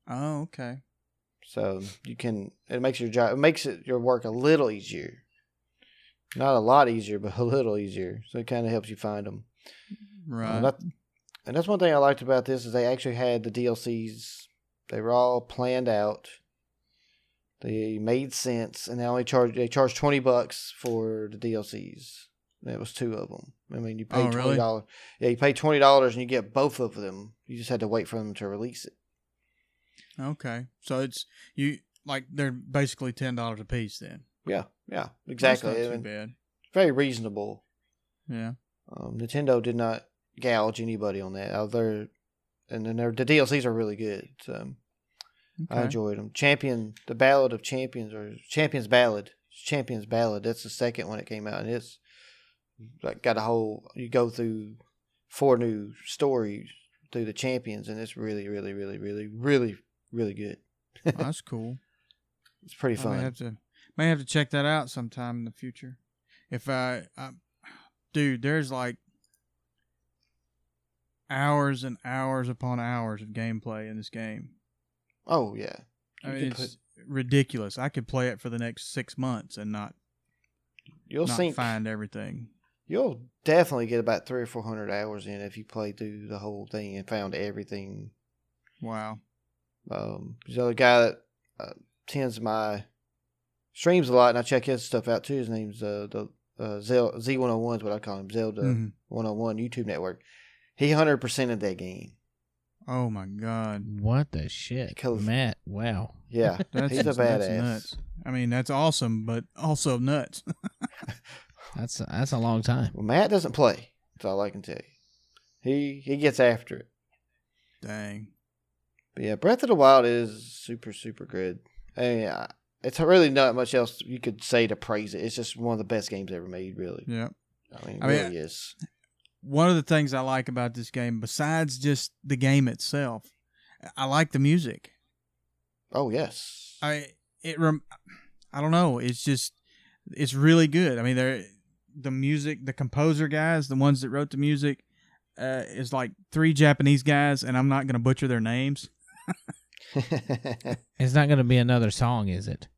Speaker 2: Oh, okay.
Speaker 1: So you can it makes your job it makes it your work a little easier. Not a lot easier, but a little easier. So it kind of helps you find them.
Speaker 2: Right.
Speaker 1: that, and that's one thing I liked about this is they actually had the DLCs. They were all planned out. They made sense, and they only charged they charged twenty bucks for the DLCs. That was two of them. I mean, you oh, pay
Speaker 2: Oh,
Speaker 1: twenty
Speaker 2: really?
Speaker 1: dollars. Yeah, you pay twenty dollars and you get both of them. You just had to wait for them to release it.
Speaker 2: Okay. So it's you like they're basically ten dollars a piece then.
Speaker 1: Yeah, yeah,
Speaker 2: That's
Speaker 1: exactly.
Speaker 2: not
Speaker 1: I
Speaker 2: too bad.
Speaker 1: very reasonable.
Speaker 2: Yeah.
Speaker 1: Um, Nintendo did not gouge anybody on that. Other, and then their the DLCs are really good. So I enjoyed them. Champion, the Ballad of Champions, or Champions Ballad, Champions Ballad. That's the second one that came out, and it's like got a whole. You go through four new stories through the champions, and it's really, really, really, really, really, really good.
Speaker 2: Oh, that's cool.
Speaker 1: It's pretty
Speaker 2: I
Speaker 1: fun.
Speaker 2: may have to may have to check that out sometime in the future. If I, I dude, there's like hours and hours upon hours of gameplay in this game.
Speaker 1: oh yeah,
Speaker 2: I mean, it's ridiculous. I could play it for the next six months and not
Speaker 1: you'll
Speaker 2: not
Speaker 1: see.
Speaker 2: find everything.
Speaker 1: You'll definitely get about three or four hundred hours in if you play through the whole thing and found everything.
Speaker 2: Wow.
Speaker 1: Um, there's another guy that uh, tends my streams a lot, and I check his stuff out too. His name's uh, the uh, Zel- Z101 is what I call him, Zelda
Speaker 2: Mhm.
Speaker 1: 101 YouTube network. He hundred percent of that game.
Speaker 2: Oh my god.
Speaker 3: What the shit,
Speaker 1: Cause-
Speaker 3: Matt? Wow.
Speaker 1: Yeah,
Speaker 2: That's
Speaker 1: he's a
Speaker 2: that's
Speaker 1: badass.
Speaker 2: nuts. I mean, that's awesome, but also nuts.
Speaker 3: That's that's a long time.
Speaker 1: Well, Matt doesn't play. That's all I can tell you. He he gets after it.
Speaker 2: Dang.
Speaker 1: But yeah, Breath of the Wild is super super good. I mean, I- it's really not much else you could say to praise it. It's just one of the best games ever made. Really,
Speaker 2: Yeah.
Speaker 1: I mean, it
Speaker 2: I mean,
Speaker 1: really is.
Speaker 2: One of the things I like about this game, besides just the game itself, I like the music.
Speaker 1: Oh yes.
Speaker 2: I it rem, I don't know. It's just it's really good. I mean, they're the music, the composer guys, the ones that wrote the music, uh, is like three Japanese guys, and I'm not gonna butcher their names.
Speaker 3: It's not going to be another song, is it?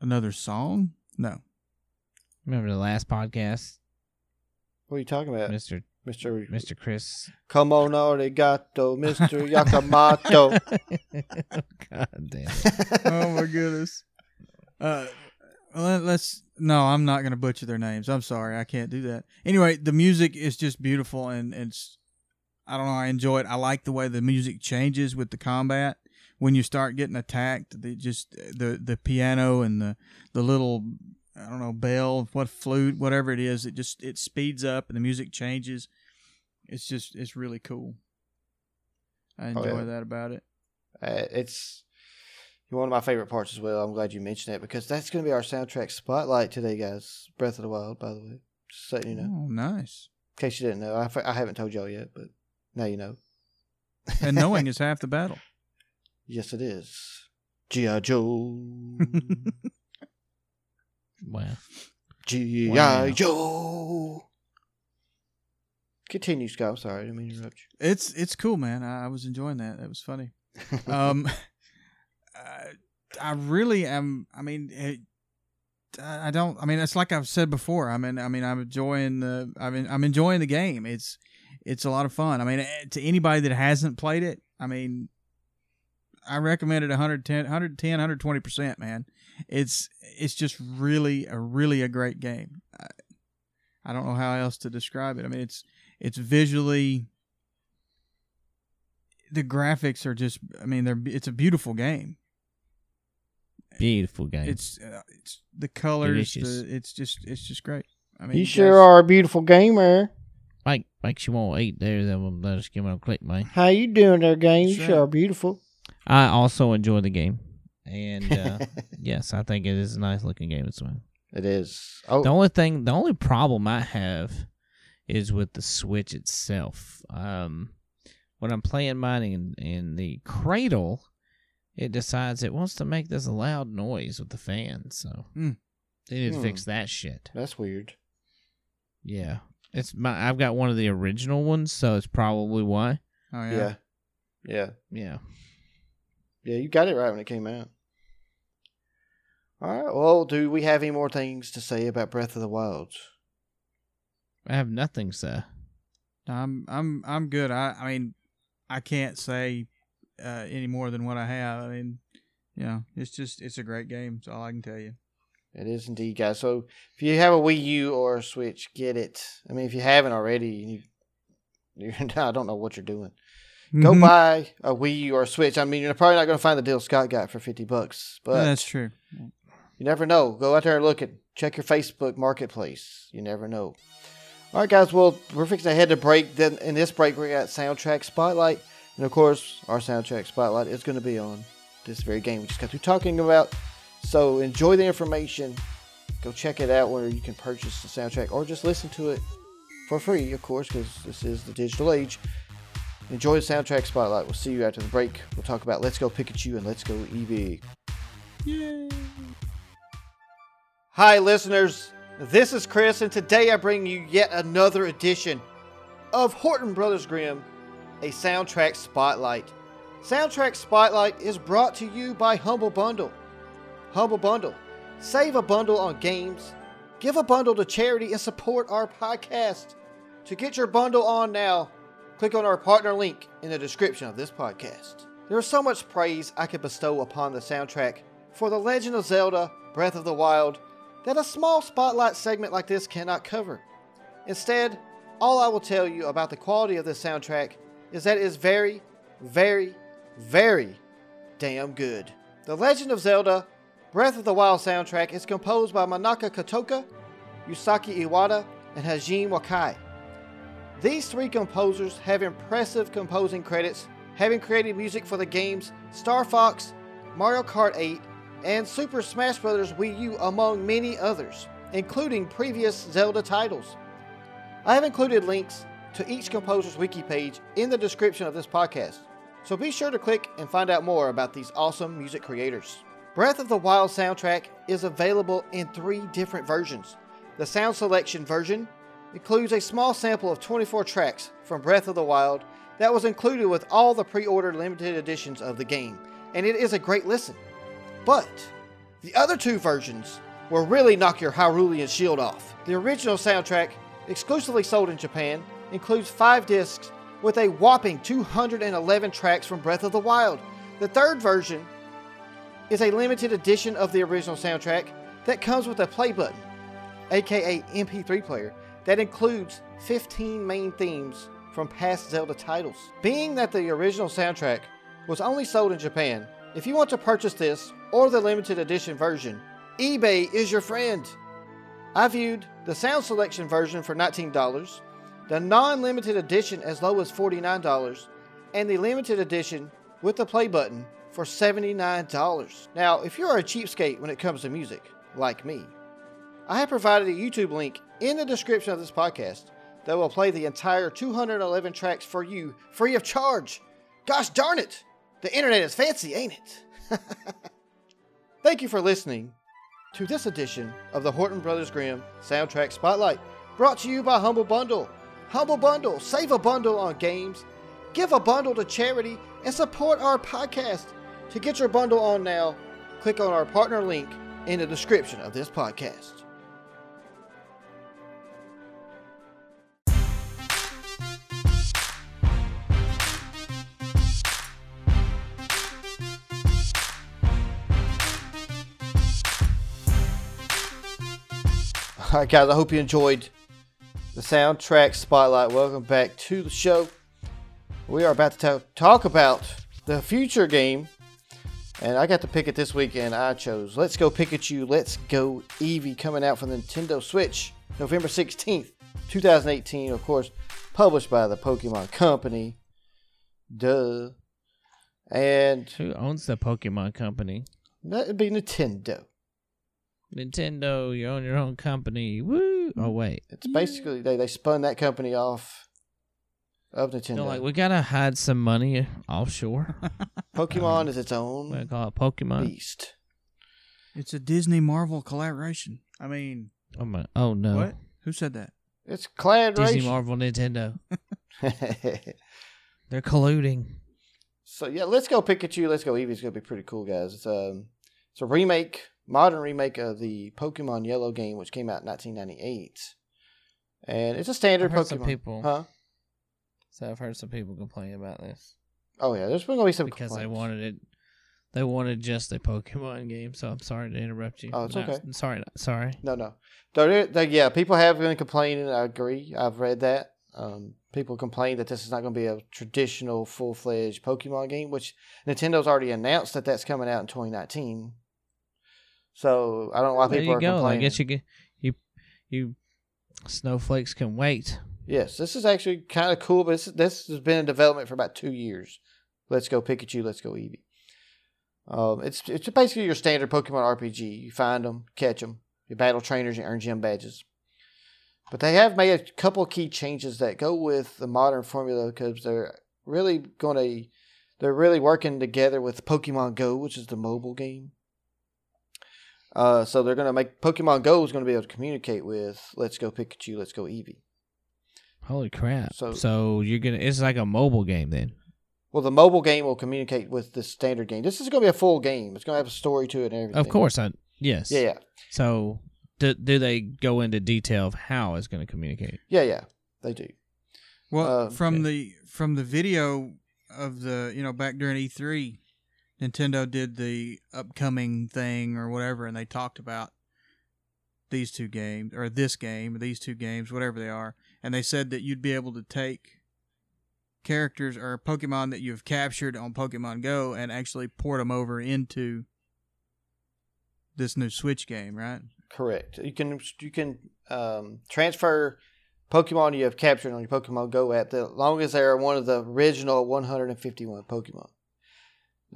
Speaker 2: Another song? No.
Speaker 3: Remember the last podcast,
Speaker 1: what are you talking about,
Speaker 3: Mister
Speaker 1: Mister?
Speaker 3: Mister Chris?
Speaker 1: Come on, arigato, Mister Yakamoto.
Speaker 3: God damn. It.
Speaker 2: oh my goodness. Uh, let, let's. No, I'm not gonna butcher their names. I'm sorry, I can't do that. Anyway, the music is just beautiful, and it's. I don't know. I enjoy it. I like the way the music changes with the combat when you start getting attacked. The just the the piano and the the little I don't know bell, what flute, whatever it is. It just it speeds up and the music changes. It's just it's really cool. I
Speaker 1: Oh,
Speaker 2: enjoy
Speaker 1: yeah.
Speaker 2: that about it.
Speaker 1: Uh, it's one of my favorite parts as well. I'm glad you mentioned it because that's going to be our soundtrack spotlight today, guys. Breath of the Wild, by the way. Just letting you know.
Speaker 2: Oh, nice.
Speaker 1: In case you didn't know, I, f- I haven't told y'all yet, but now you know.
Speaker 2: and knowing is half the battle.
Speaker 1: Yes, it is. G.I. Joe.
Speaker 3: Wow.
Speaker 1: G.I.
Speaker 2: Wow.
Speaker 1: Joe. Continue, Scott. I'm sorry. I didn't mean to interrupt
Speaker 2: It's it's cool, man. I, I was enjoying that. That was funny. Um, I, I really am. I mean, it, I I don't. I mean, it's like I've said before. I mean, I mean, I'm enjoying the. I mean, I'm enjoying the game. It's it's a lot of fun. I mean, eh, to anybody that hasn't played it, I mean, I recommend it 110, 110, 120 percent. Man, it's it's just really a really a great game. I, I don't know how else to describe it. I mean, it's it's visually the graphics are just i mean they're it's a beautiful game
Speaker 3: Beautiful game.
Speaker 2: it's uh, it's the colors the, it's just it's just great i mean
Speaker 1: you
Speaker 2: guys-
Speaker 1: sure are a beautiful gamer.
Speaker 3: Mike, makes you want to eat there. Then let us give it a click, man.
Speaker 1: How you doing there, game? You sure are beautiful.
Speaker 3: I also enjoy the game, and uh, yes, I think it is a nice looking game as well.
Speaker 1: it is. Oh,
Speaker 3: The only thing, the only problem I have is with the Switch itself. Um, when I'm playing mine in, in the cradle, it decides it wants to make this loud noise with the fan. So
Speaker 2: Hmm.
Speaker 3: they need to
Speaker 1: Hmm.
Speaker 3: fix that shit.
Speaker 1: That's weird.
Speaker 3: Yeah, it's my. I've got one of the original ones, so it's probably why.
Speaker 2: Oh
Speaker 1: Yeah.
Speaker 2: yeah.
Speaker 1: yeah.
Speaker 3: Yeah.
Speaker 1: Yeah, you got it right when it came out. All right. Well, do we have any more things to say about Breath of the Wild?
Speaker 3: I have nothing, sir.
Speaker 2: I'm I'm I'm good. I I mean, I can't say uh, any more than what I have. I mean, you know, it's just it's a great game. That's all I can tell you.
Speaker 1: It is indeed, guys. So if you have a Wii U or a Switch, get it. I mean, if you haven't already, you, I don't know what you're doing. Go
Speaker 2: Mhm.
Speaker 1: buy a Wii U or a Switch. I mean, you're probably not going to find the deal Scott got for fifty bucks, but
Speaker 2: Yeah, that's true.
Speaker 1: You never know. Go out there and look at check your Facebook marketplace. You never know. All right, guys. Well, we're fixing to head to break. Then in this break, we got soundtrack spotlight, and of course, our soundtrack spotlight is going to be on this very game we just got through talking about. So enjoy the information. Go check it out where you can purchase the soundtrack or just listen to it for free, of course, because this is the digital age. Enjoy the soundtrack spotlight. We'll see you after the break. We'll talk about Let's Go Pikachu and Let's Go Eevee. Yay! Hi, listeners. This is Chris, and today I bring you yet another edition of Horton Brothers Grimm, a soundtrack spotlight. Soundtrack Spotlight is brought to you by Humble Bundle. Humble Bundle. Save a bundle on games, give a bundle to charity, and support our podcast. To get your bundle on now, click on our partner link in the description of this podcast. There is so much praise I could bestow upon the soundtrack for The Legend of Zelda Breath of the Wild that a small spotlight segment like this cannot cover. Instead, all I will tell you about the quality of this soundtrack is that it is very, very, very damn good. The Legend of Zelda Breath of the Wild soundtrack is composed by Manaka Kataoka, Yasuaki Iwata, and Hajime Wakai. These three composers have impressive composing credits, having created music for the games Star Fox, Mario Kart 8, and Super Smash Bros. Wii U, among many others, including previous Zelda titles. I have included links to each composer's wiki page in the description of this podcast, so be sure to click and find out more about these awesome music creators. Breath of the Wild soundtrack is available in three different versions. The sound selection version includes a small sample of 24 tracks from Breath of the Wild that was included with all the pre ordered limited editions of the game, and it is a great listen. But the other two versions will really knock your Hyrulean shield off. The original soundtrack, exclusively sold in Japan, includes five discs with a whopping 211 tracks from Breath of the Wild. The third version is a limited edition of the original soundtrack that comes with a play button, aka MP3 player, that includes 15 main themes from past Zelda titles. Being that the original soundtrack was only sold in Japan, if you want to purchase this or the limited edition version, eBay is your friend. I viewed the sound selection version for $19, the non limited edition as low as $49, and the limited edition with the play button for $79. Now, if you're a cheapskate when it comes to music, like me, I have provided a YouTube link in the description of this podcast that will play the entire 211 tracks for you free of charge. Gosh darn it! The internet is fancy, ain't it? Thank you for listening to this edition of the Horton Brothers Grimm Soundtrack Spotlight, brought to you by Humble Bundle. Humble Bundle, save a bundle on games, give a bundle to charity, and support our podcast. To get your bundle on now, click on our partner link in the description of this podcast. All right, guys, I hope you enjoyed the soundtrack spotlight. Welcome back to the show. We are about to ta- talk about the future game, and I got to pick it this week, and I chose Let's Go Pikachu, Let's Go Eevee, coming out for the Nintendo Switch November 16th, 2018. Of course, published by the Pokemon Company. Duh. And
Speaker 3: Who owns the Pokemon company?
Speaker 1: that would be Nintendo.
Speaker 3: Nintendo, you own your own company. Woo! Oh wait,
Speaker 1: It's basically they, they spun that company off of Nintendo.
Speaker 3: they're like we gotta hide some money offshore.
Speaker 1: Pokemon is its own.
Speaker 3: we
Speaker 1: own
Speaker 3: call it Pokemon.
Speaker 1: beast.
Speaker 2: It's a Disney Marvel collaboration. I mean,
Speaker 3: Oh my! Oh no!
Speaker 2: what? Who said that?
Speaker 1: It's collaboration.
Speaker 3: Disney, Marvel, Nintendo. They're colluding.
Speaker 1: so yeah, let's go Pikachu. Let's go Eevee. It's gonna be pretty cool, guys. It's um, it's a remake, modern remake of the Pokemon Yellow game, which came out in 1998, and it's a standard
Speaker 3: I've heard
Speaker 1: Pokemon.
Speaker 3: some people-
Speaker 1: huh?
Speaker 3: So I've heard some people complain about this
Speaker 1: Oh yeah, there's gonna be some
Speaker 3: because they wanted it. They wanted just a Pokemon game. So I'm sorry to interrupt you.
Speaker 1: Oh, it's
Speaker 3: No,
Speaker 1: okay.
Speaker 3: Sorry, sorry.
Speaker 1: No, no. They're, they're, yeah, people have been complaining. I agree. I've read that. Um, people complain that this is not going to be a traditional full fledged Pokemon game, which Nintendo's already announced that that's coming out in 2019. So I don't know why
Speaker 3: There
Speaker 1: people
Speaker 3: you
Speaker 1: are
Speaker 3: go. I
Speaker 1: complaining.
Speaker 3: guess you you you snowflakes can wait.
Speaker 1: Yes, this is actually kind of cool, but this, this has been in development for about two years. Let's go Pikachu. Let's go Eevee. Um, it's it's basically your standard Pokemon RPG. You find them, catch them, you battle trainers, you earn gym badges. But they have made a couple key changes that go with the modern formula because they're really going to they're really working together with Pokemon Go, which is the mobile game. Uh, so they're going to make Pokemon Go is going to be able to communicate with Let's Go Pikachu, Let's Go Eevee.
Speaker 3: Holy crap!
Speaker 1: So-
Speaker 3: So, you're gonna. It's like a mobile game then.
Speaker 1: Well, the mobile game will communicate with the standard game. This is going to be a full game. It's going to have a story to it and everything.
Speaker 3: Of course, I yes.
Speaker 1: Yeah, yeah,
Speaker 3: So do do they go into detail of how it's going to communicate?
Speaker 1: yeah, yeah. They do.
Speaker 2: Well,
Speaker 1: Uh,
Speaker 2: from
Speaker 3: okay.
Speaker 2: the from the video of the you know back during E3, Nintendo did the upcoming thing or whatever, and they talked about these two games or this game, these two games, whatever they are, and they said that you'd be able to take characters or Pokemon that you've captured on Pokemon Go and actually port them over into this new Switch game, right?
Speaker 1: Correct. You can you can um, transfer Pokemon you have captured on your Pokemon Go app, as long as they're one of the original 151 Pokemon.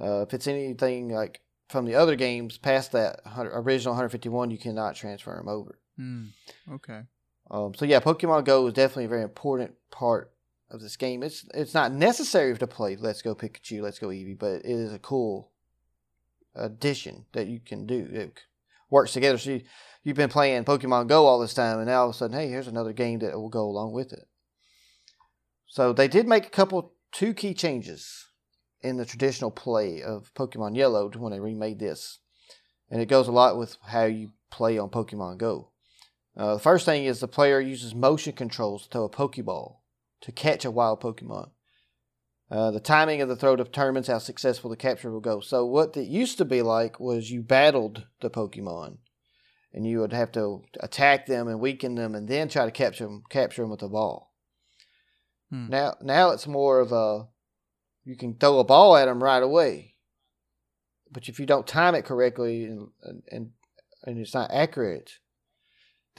Speaker 1: Uh, if it's anything like from the other games past that 100, original 151, you cannot transfer them over.
Speaker 2: Hmm. Okay.
Speaker 1: Um, so yeah, Pokemon Go is definitely a very important part of this game. It's it's not necessary to play Let's Go Pikachu, Let's Go Eevee, but it is a cool addition that you can do. It works together. So you, you've been playing Pokemon Go all this time, and now all of a sudden, hey, here's another game that will go along with it. So they did make a couple, two key changes in the traditional play of Pokemon Yellow when they remade this, and it goes a lot with how you play on Pokemon Go. Uh, the first thing is the player uses motion controls to throw a Pokeball to catch a wild Pokemon. Uh, the timing of the throw determines how successful the capture will go. So, what it used to be like was you battled the Pokemon, and you would have to attack them and weaken them, and then try to capture them, capture them with a ball.
Speaker 2: Hmm.
Speaker 1: Now, now it's more of a you can throw a ball at them right away, but if you don't time it correctly and and and it's not accurate,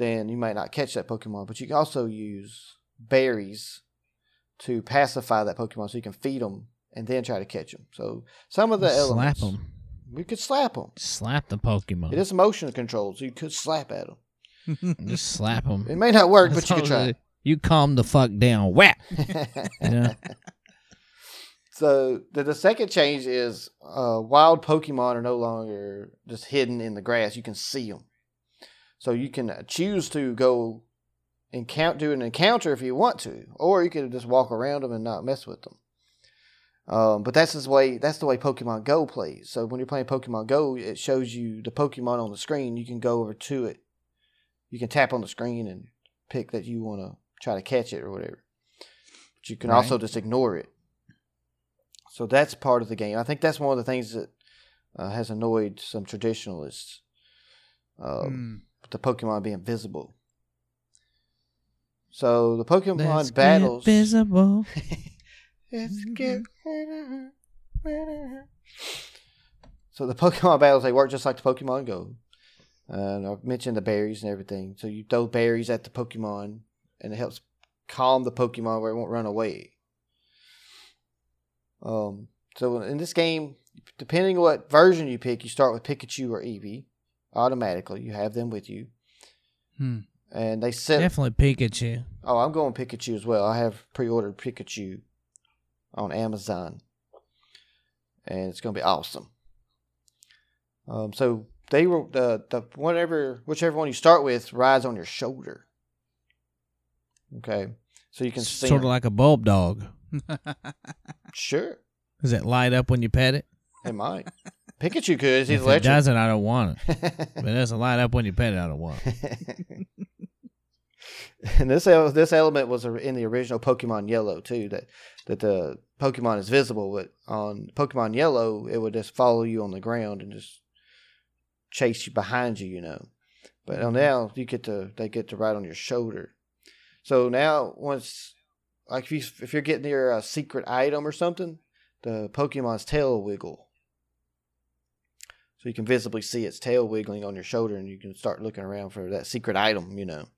Speaker 1: then you might not catch that Pokemon. But you can also use berries to pacify that Pokemon, so you can feed them and then try to catch them. So some of the
Speaker 3: Slap
Speaker 1: elements,
Speaker 3: them.
Speaker 1: we could slap them.
Speaker 3: Slap the Pokemon.
Speaker 1: It is motion control, so you could slap at them.
Speaker 3: Just slap them.
Speaker 1: It may not work, but you could try.
Speaker 3: You calm the fuck down. Whap. Yeah.
Speaker 1: So the, the second change is uh, wild Pokemon are no longer just hidden in the grass. You can see them. So you can choose to go and count, do an encounter if you want to, or you can just walk around them and not mess with them. Um, but that's the way that's the way Pokemon Go plays. So when you're playing Pokemon Go, it shows you the Pokemon on the screen. You can go over to it. You can tap on the screen and pick that you want to try to catch it or whatever. But you can
Speaker 3: Right.
Speaker 1: also just ignore it. So that's part of the game. I think that's one of the things that uh, has annoyed some traditionalists. Um,
Speaker 2: Hmm.
Speaker 1: The Pokemon being visible. So the Pokemon
Speaker 3: Let's
Speaker 1: battles.
Speaker 3: Get visible.
Speaker 1: Let's get- So the Pokemon battles they work just like the Pokemon Go. And I've mentioned the berries and everything. So you throw berries at the Pokemon, and it helps calm the Pokemon where it won't run away. Um. So in this game, depending on what version you pick, you start with Pikachu or Eevee automatically. You have them with you.
Speaker 2: Hmm.
Speaker 1: and they sent.
Speaker 3: Definitely Pikachu.
Speaker 1: Oh, I'm going Pikachu as well. I have pre-ordered Pikachu on Amazon, and it's going to be awesome. Um, so they were the the whatever whichever one you start with rides on your shoulder. Okay, so you can see
Speaker 3: Sort of like a bulb dog.
Speaker 1: sure
Speaker 3: Does it light up when you pet it?
Speaker 1: it might Pikachu could. He's
Speaker 3: if it doesn't, I don't want it. If it doesn't light up when you pet it, I don't want it.
Speaker 1: and this this element was in the original Pokemon Yellow too. That that the Pokemon is visible, but on Pokemon Yellow, it would just follow you on the ground and just chase you behind you. You know, but now mm-hmm. you get to they get to ride on your shoulder. So now once like if you if you're getting your a secret item or something, the Pokemon's tail will wiggle. So you can visibly see its tail wiggling on your shoulder, and you can start looking around for that secret item. You know.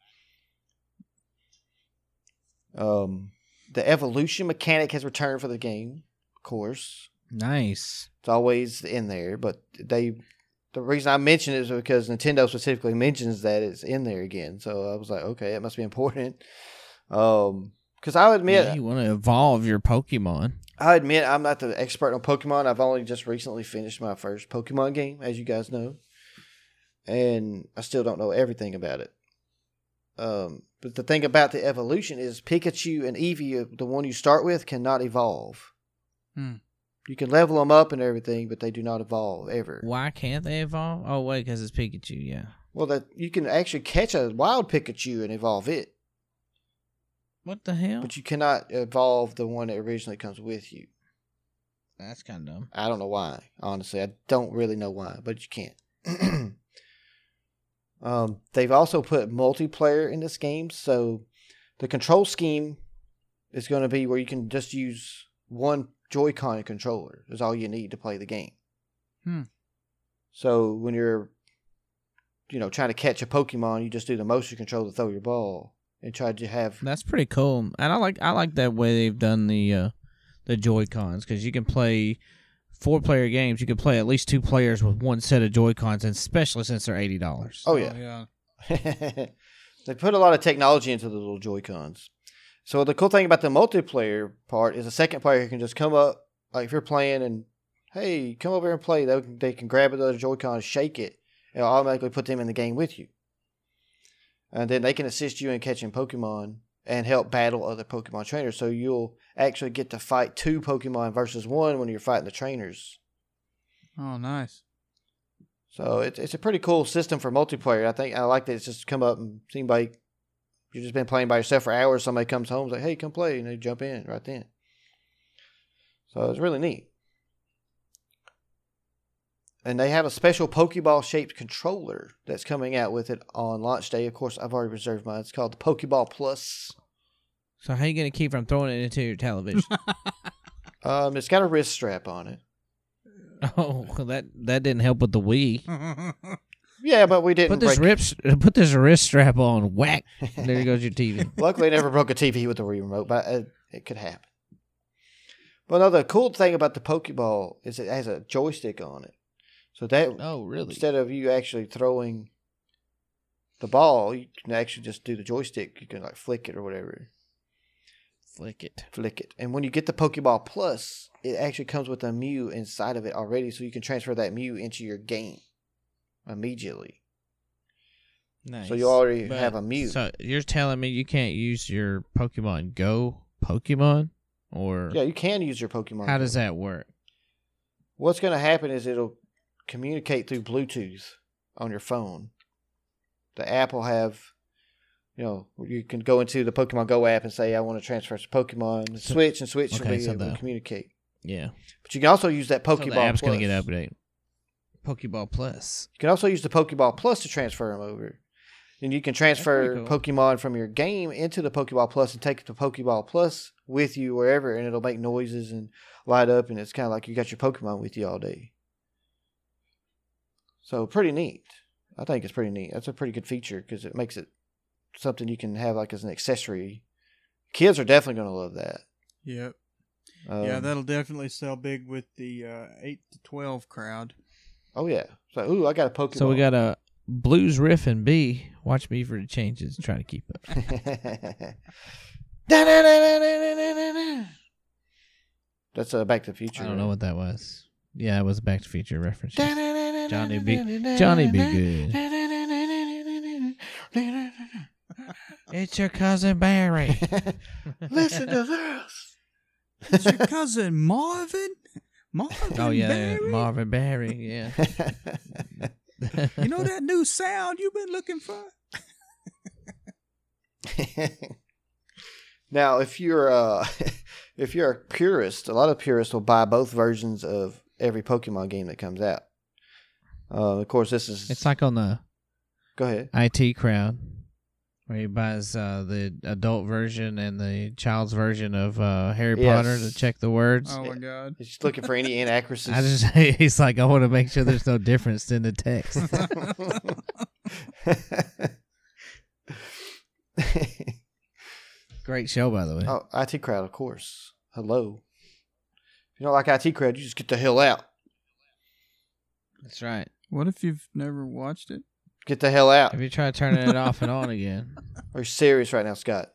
Speaker 1: Um, the evolution mechanic has returned for the game, of course.
Speaker 3: Nice.
Speaker 1: It's always in there, but they. The reason I mention it is because Nintendo specifically mentions that it's in there again. So I was like, okay, it must be important. Um, because I admit,
Speaker 3: Yeah, you want to evolve your Pokemon.
Speaker 1: I admit I'm not the expert on Pokemon. I've only just recently finished my first Pokemon game, as you guys know, and I still don't know everything about it. Um, but the thing about the evolution is Pikachu and Eevee, the one you start with, cannot evolve.
Speaker 2: Hmm.
Speaker 1: You can level them up and everything, but they do not evolve ever.
Speaker 3: Why can't they evolve? Oh wait, because it's Pikachu. Yeah.
Speaker 1: Well, that you can actually catch a wild Pikachu and evolve it,
Speaker 3: What the hell?
Speaker 1: but you cannot evolve the one that originally comes with you.
Speaker 3: That's kind of dumb.
Speaker 1: I don't know why. Honestly, I don't really know why, but you can't. um, they've also put multiplayer in this game, so the control scheme is going to be where you can just use one Joy-Con controller. Is all you need to play the game.
Speaker 2: Hmm.
Speaker 1: So when you're, you know, trying to catch a Pokemon, you just do the motion control to throw your ball and try to have.
Speaker 3: That's pretty cool, and I like I like that way they've done the uh, the Joy Cons because you can play four player games. You can play at least two players with one set of Joy Cons, and especially since they're eighty dollars.
Speaker 1: Oh yeah. they put a lot of technology into the little Joy Cons. So the cool thing about the multiplayer part is the second player can just come up, like if you're playing and hey, come over here and play. They can, they can grab another Joy Con, shake it, and it'll automatically put them in the game with you. And then they can assist you in catching Pokemon and help battle other Pokemon trainers. So you'll actually get to fight two Pokemon versus one when you're fighting the trainers.
Speaker 2: Oh, nice.
Speaker 1: So it's it's a pretty cool system for multiplayer. I think I like that it's just come up and anybody you've just been playing by yourself for hours. Somebody comes home, is like, "Hey, come play," and they jump in right then. So it's really neat. And they have a special Pokeball shaped controller that's coming out with it on launch day. Of course, I've already reserved mine. It's called the Pokeball Plus.
Speaker 3: So how are you gonna keep from throwing it into your television?
Speaker 1: Um, it's got a wrist strap on it.
Speaker 3: oh, well, that that didn't help with the Wii.
Speaker 1: Yeah, but we didn't
Speaker 3: Put this
Speaker 1: break.
Speaker 3: rip, put this wrist strap on. Whack. There goes your TV.
Speaker 1: Luckily, I never broke a TV with the Wii remote, but it, it could happen. But no, the cool thing about the Pokeball is it has a joystick on it. So that
Speaker 3: Oh, really?
Speaker 1: instead of you actually throwing the ball, you can actually just do the joystick. You can like flick it or whatever,
Speaker 3: Flick it.
Speaker 1: flick it. And when you get the Pokeball Plus, it actually comes with a Mew inside of it already, so you can transfer that Mew into your game immediately.
Speaker 3: Nice.
Speaker 1: So you already
Speaker 3: But-
Speaker 1: have a Mew.
Speaker 3: So you're telling me you can't use your Pokemon Go Pokemon, or
Speaker 1: yeah, you can use your Pokemon.
Speaker 3: how
Speaker 1: Go.
Speaker 3: does that work?
Speaker 1: What's going to happen is it'll communicate through Bluetooth on your phone. The app will have, you know, you can go into the Pokemon Go app and say, I want to transfer some Pokemon, and
Speaker 3: So-
Speaker 1: switch, and switch will be
Speaker 3: so
Speaker 1: able to communicate.
Speaker 3: Yeah,
Speaker 1: But you can also use that
Speaker 3: so
Speaker 1: Pokeball
Speaker 3: the app's
Speaker 1: Plus.
Speaker 3: gonna get updated. Pokeball Plus.
Speaker 1: You can also use the Pokeball Plus to transfer them over. And you can transfer
Speaker 3: cool.
Speaker 1: Pokemon from your game into the Pokeball Plus and take the Pokeball Plus with you wherever, and it'll make noises and light up, and it's kind of like you got your Pokemon with you all day. So pretty neat. I think it's pretty neat. That's a pretty good feature because it makes it something you can have like as an accessory. Kids are definitely going to love that.
Speaker 2: Yep.
Speaker 1: Um,
Speaker 2: yeah, that'll definitely sell big with the uh, eight to twelve crowd.
Speaker 1: Oh yeah. So ooh, I got a Pokemon.
Speaker 3: So we got a Blues Riff and B. Watch me for the changes. Try to keep up.
Speaker 1: That's uh, Back to the Future.
Speaker 3: I don't know what that was. Yeah, it was a Back to the Future reference. Johnny B. Johnny B. Goode. It's your cousin Barry.
Speaker 1: Listen to this.
Speaker 2: It's your cousin Marvin. Marvin.
Speaker 3: oh yeah,
Speaker 2: Berry?
Speaker 3: Marvin Barry. Yeah.
Speaker 2: You know that new sound you've been looking for?
Speaker 1: now, if you're uh, if you're a purist, a lot of purists will buy both versions of every Pokemon game that comes out. Uh, of course, this is.
Speaker 3: It's like on the
Speaker 1: go ahead.
Speaker 3: IT crowd where he buys uh, the adult version and the child's version of uh, Harry
Speaker 1: Yes.
Speaker 3: Potter to check the words.
Speaker 2: Oh my god.
Speaker 1: He's just looking for any inaccuracies.
Speaker 3: I just he's like I want to make sure there's no difference in the text. Great show by the way.
Speaker 1: oh, IT crowd, of course. Hello. If you don't like IT crowd, you just get the hell out.
Speaker 3: That's right.
Speaker 2: What if you've never watched it?
Speaker 1: Get the hell out.
Speaker 3: Have you tried turning it off and on again?
Speaker 1: Are you serious right now, Scott?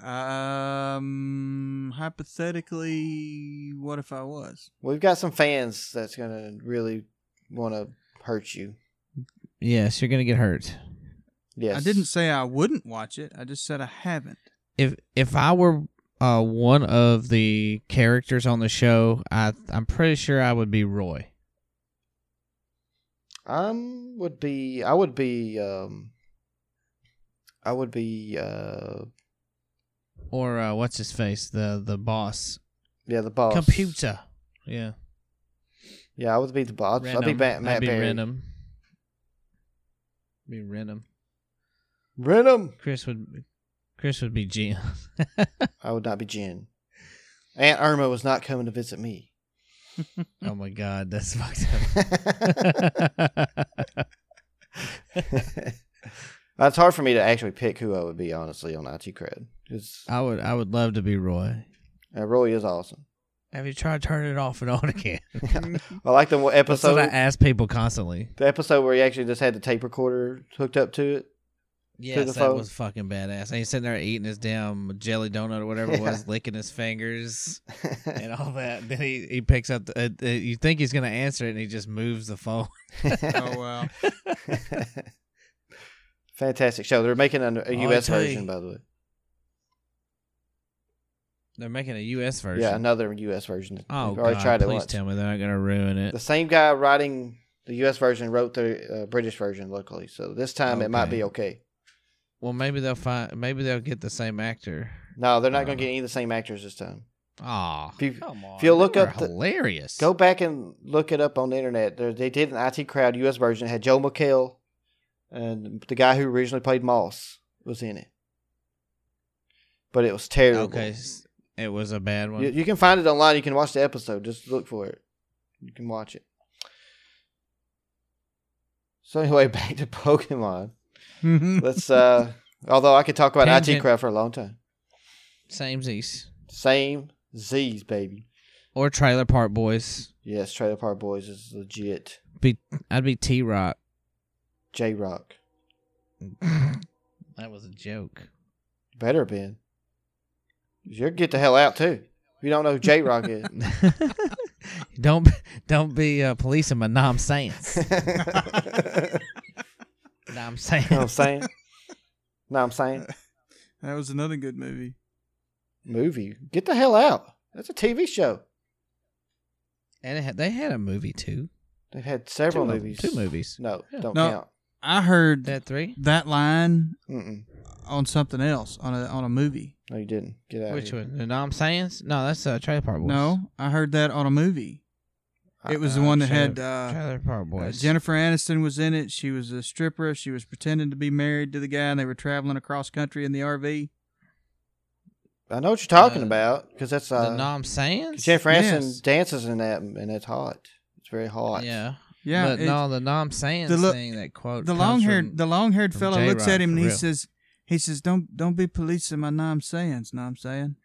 Speaker 2: Um, hypothetically, what if I was?
Speaker 1: We've got some fans that's gonna really want to hurt you.
Speaker 3: Yes, you're gonna get hurt.
Speaker 1: Yes,
Speaker 2: I didn't say I wouldn't watch it. I just said I haven't.
Speaker 3: If if I were uh, one of the characters on the show, I I'm pretty sure I would be Roy.
Speaker 1: Um, would be I would be um, I would be uh,
Speaker 3: Or uh, what's his face? The the boss.
Speaker 1: yeah, the boss.
Speaker 3: Computer. Yeah.
Speaker 1: Yeah, I would be the boss. I'd be. Matt, Matt
Speaker 3: I'd be
Speaker 1: Perry.
Speaker 3: Reynholm. Be Reynholm.
Speaker 1: Reynholm.
Speaker 3: Chris would Chris would be Jim.
Speaker 1: I would not be Jen. Aunt Irma was not coming to visit me.
Speaker 3: oh my god, that's fucked up.
Speaker 1: it's hard for me to actually pick who I would be, honestly, on IT Crowd.
Speaker 3: I would I would love to be Roy.
Speaker 1: uh, Roy is awesome.
Speaker 3: Have you tried turning it off and on again?
Speaker 1: I like the episode,
Speaker 3: what I ask people constantly.
Speaker 1: the episode where he actually just had the tape recorder hooked up to it.
Speaker 3: Yes, that
Speaker 1: phone.
Speaker 3: was fucking badass. And he's sitting there eating his damn jelly donut or whatever it was, licking his fingers and all that. Then he, he picks up. The, uh, uh, you think he's gonna answer it, and he just moves the phone.
Speaker 2: Oh wow.
Speaker 1: Fantastic show. They're making a, a
Speaker 3: Oh,
Speaker 1: U.S.
Speaker 3: Tell
Speaker 1: version,
Speaker 3: you.
Speaker 1: by the way.
Speaker 3: They're making a U.S. version.
Speaker 1: Yeah, another U.S. version.
Speaker 3: Oh God!
Speaker 1: tried
Speaker 3: please
Speaker 1: once.
Speaker 3: tell me they're not gonna ruin it.
Speaker 1: The same guy writing the U.S. version wrote the uh, British version locally, so this time it might be okay.
Speaker 3: Well, maybe they'll find. Maybe they'll get the same actor.
Speaker 1: No, they're not going
Speaker 3: Uh.
Speaker 1: to get any of the same actors this time.
Speaker 3: Aw,
Speaker 1: If you-
Speaker 3: come on!
Speaker 1: if you'll look up the-
Speaker 3: hilarious.
Speaker 1: Go back and look it up on the internet. There, they did an IT Crowd U.S. version. It had Joel McHale and the guy who originally played Moss was in it, but it was terrible.
Speaker 3: Okay, it was a bad one.
Speaker 1: You, you can find it online. You can watch the episode. Just look for it. You can watch it. So anyway, back to Pokemon. Let's. uh Although I could talk about IT
Speaker 3: Tangent.
Speaker 1: Crowd for a long time.
Speaker 3: Same Z's
Speaker 1: Same Z's, baby.
Speaker 3: or Trailer Park Boys.
Speaker 1: Yes, Trailer Park Boys is legit.
Speaker 3: Be I'd be T Rock.
Speaker 1: J-Roc.
Speaker 3: that was a joke.
Speaker 1: Better been. You're get the hell out too. You don't know who J-Roc is.
Speaker 3: don't don't be uh, policing my nom sayings. Nom saying.
Speaker 1: know what I'm saying? know what I'm saying?
Speaker 2: that was another good movie.
Speaker 1: Movie. Get the hell out. That's a TV show.
Speaker 3: And it had, they had a movie too.
Speaker 1: They've had several
Speaker 3: Two
Speaker 1: movies.
Speaker 3: two movies.
Speaker 1: No,
Speaker 3: Yeah.
Speaker 1: don't
Speaker 2: No.
Speaker 1: count.
Speaker 2: I heard
Speaker 3: That three.
Speaker 2: that line
Speaker 1: Mm-mm.
Speaker 2: on something else on a on a movie.
Speaker 1: No, you didn't. Get out.
Speaker 3: Which
Speaker 1: here.
Speaker 3: one? I'm saying No, that's uh, Trailer Park Boys.
Speaker 2: No, I heard that on a movie. It was the
Speaker 1: Uh,
Speaker 2: one that had uh,
Speaker 3: Trailer Park
Speaker 2: uh,
Speaker 3: Boys.
Speaker 2: Jennifer Aniston was in it. She was a stripper. She was pretending to be married to the guy, and they were traveling across country in the RV.
Speaker 1: I know what you're talking
Speaker 3: Uh,
Speaker 1: about because that's
Speaker 3: the
Speaker 1: uh,
Speaker 3: nom sayings.
Speaker 1: Jennifer Aniston
Speaker 2: Yes.
Speaker 1: dances in that, and it's hot. It's very hot.
Speaker 3: Yeah.
Speaker 2: Yeah,
Speaker 3: but
Speaker 2: it-
Speaker 3: no, the nom sayings
Speaker 2: the look-
Speaker 3: thing that quote.
Speaker 2: the
Speaker 3: comes
Speaker 2: long haired
Speaker 3: from-
Speaker 2: the long haired
Speaker 3: from
Speaker 2: fellow
Speaker 3: J-Roc,
Speaker 2: looks at him and
Speaker 3: for
Speaker 2: he
Speaker 3: real.
Speaker 2: says he says don't don't be policing my nom sayings. Know what I'm saying?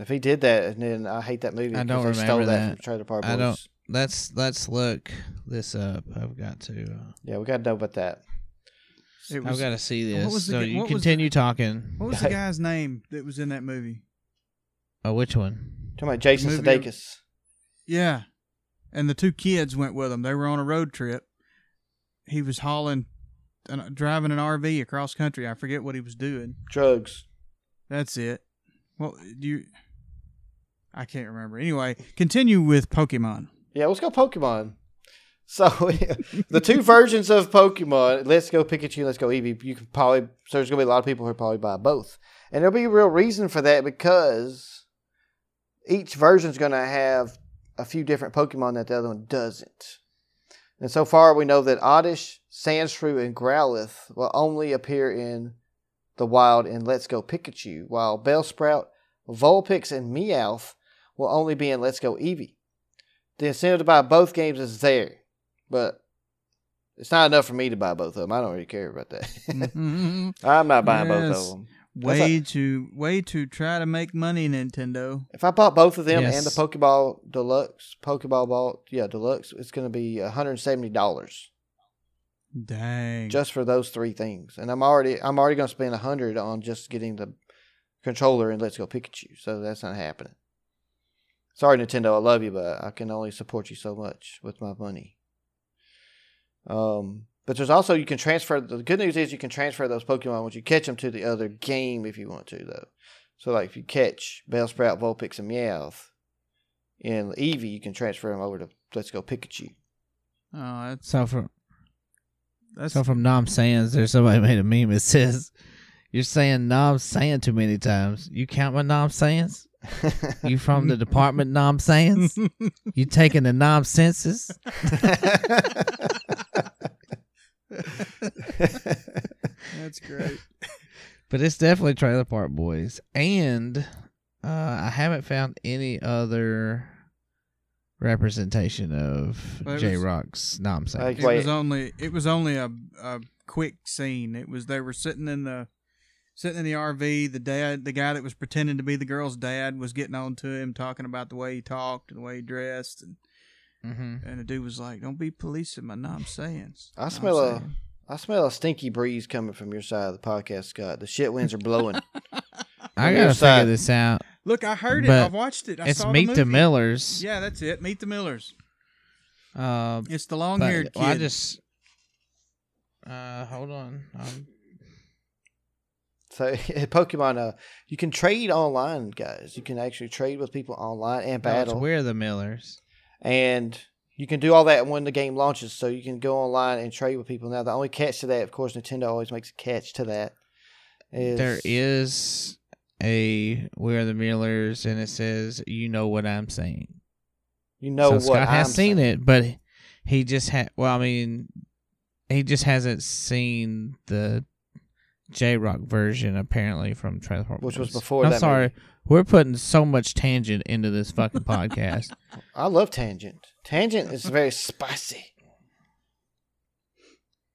Speaker 1: If he did that, and then I hate that movie.
Speaker 3: I don't
Speaker 1: they stole
Speaker 3: remember
Speaker 1: that,
Speaker 3: that.
Speaker 1: from Trailer Park Boys.
Speaker 3: I don't- let's let's look this up. I've got to. Uh,
Speaker 1: Yeah, we got to know about that.
Speaker 2: It
Speaker 3: I've got to see
Speaker 2: what
Speaker 3: this.
Speaker 2: was the
Speaker 3: so you
Speaker 2: what was
Speaker 3: continue talking.
Speaker 2: what was the guy's name that was in that movie?
Speaker 3: Oh, which one?
Speaker 1: Talking about Jason
Speaker 2: Movie-
Speaker 1: Sudeikis.
Speaker 2: Yeah, and the two kids went with him. They were on a road trip. He was hauling, an, driving an RV across country. I forget what he was doing.
Speaker 1: Drugs.
Speaker 2: That's it. Well, do you? I can't remember. Anyway, continue with Pokemon.
Speaker 1: Yeah, let's go Pokemon. So the two versions of Pokemon, Let's Go Pikachu, Let's Go Eevee, you can probably so there's gonna be a lot of people who probably buy both, and there'll be a real reason for that because each version's gonna have a few different Pokemon that the other one doesn't. And so far, we know that Oddish, Sandshrew, and Growlithe will only appear in the wild in Let's Go Pikachu, while Bellsprout, Vulpix, and Meowth will only be in Let's Go Eevee. The incentive to buy both games is there, but it's not enough for me to buy both of them. I don't really care about that.
Speaker 2: Mhm.
Speaker 1: I'm not buying both of them.
Speaker 2: way to way to try to make money, Nintendo.
Speaker 1: If I bought both of them
Speaker 3: Yes.
Speaker 1: and the Pokeball Deluxe, Pokeball Ball, yeah, Deluxe, it's going to be $170
Speaker 2: Dang.
Speaker 1: just for those three things. And I'm already I'm already going to spend a 100 on just getting the controller and Let's Go Pikachu. So that's not happening. Sorry Nintendo, I love you, but I can only support you so much with my money. Um but there's also you can transfer the good news is you can transfer those Pokemon once you catch them to the other game if you want to though. So like if you catch Bellsprout, Vulpix, and Meowth in Eevee, you can transfer them over to Let's Go Pikachu.
Speaker 2: oh, that's
Speaker 3: So from
Speaker 2: that's
Speaker 3: so from Nom Sands, there's somebody made a meme. It says, "You're saying Nom Sand too many times. You count my Nom Sands? You from the department Nom Sands? You taking the Nom census?
Speaker 2: that's great.
Speaker 3: But it's definitely Trailer Park Boys, and uh, I haven't found any other representation of
Speaker 2: Well,
Speaker 3: J
Speaker 2: was-
Speaker 3: Rock's Nom Sands.
Speaker 1: Like-
Speaker 2: It was only it was only a a quick scene. It was they were sitting in the sitting in the RV. The dad, the guy that was pretending to be the girl's dad, was getting on to him, talking about the way he talked and the way he dressed, and
Speaker 3: mm-hmm.
Speaker 2: and the dude was like, "Don't be policing my nom sayings."
Speaker 1: I smell a I smell a stinky breeze coming from your side of the podcast, Scott. The shit winds are blowing.
Speaker 3: I gotta
Speaker 1: your
Speaker 3: figure this out.
Speaker 2: Look, I heard it. I've watched it. I
Speaker 3: it's
Speaker 2: saw
Speaker 3: Meet
Speaker 2: the,
Speaker 3: the. Millers.
Speaker 2: Yeah, that's it. Meet the Millers.
Speaker 3: Uh,
Speaker 2: It's the long-haired kid.
Speaker 3: well, I just uh, hold on. Um,
Speaker 1: so Pokemon, uh, you can trade online, guys. You can actually trade with people online and battle,
Speaker 3: We're the Millers.
Speaker 1: and you can do all that when the game launches. So you can go online and trade with people. Now, the only catch to that, of course, Nintendo always makes a catch to that. Is
Speaker 3: There is a We're the Millers, and it says, "You know what I'm saying."
Speaker 1: you know
Speaker 3: so
Speaker 1: what
Speaker 3: Scott has
Speaker 1: I'm
Speaker 3: seen
Speaker 1: saying.
Speaker 3: it, but he just had. Well, I mean, he just hasn't seen the J-Roc version apparently from Trailer
Speaker 1: Which was before
Speaker 3: I'm
Speaker 1: that
Speaker 3: sorry,
Speaker 1: movie.
Speaker 3: we're putting so much tangent into this fucking podcast.
Speaker 1: I love Tangent. Tangent is very spicy.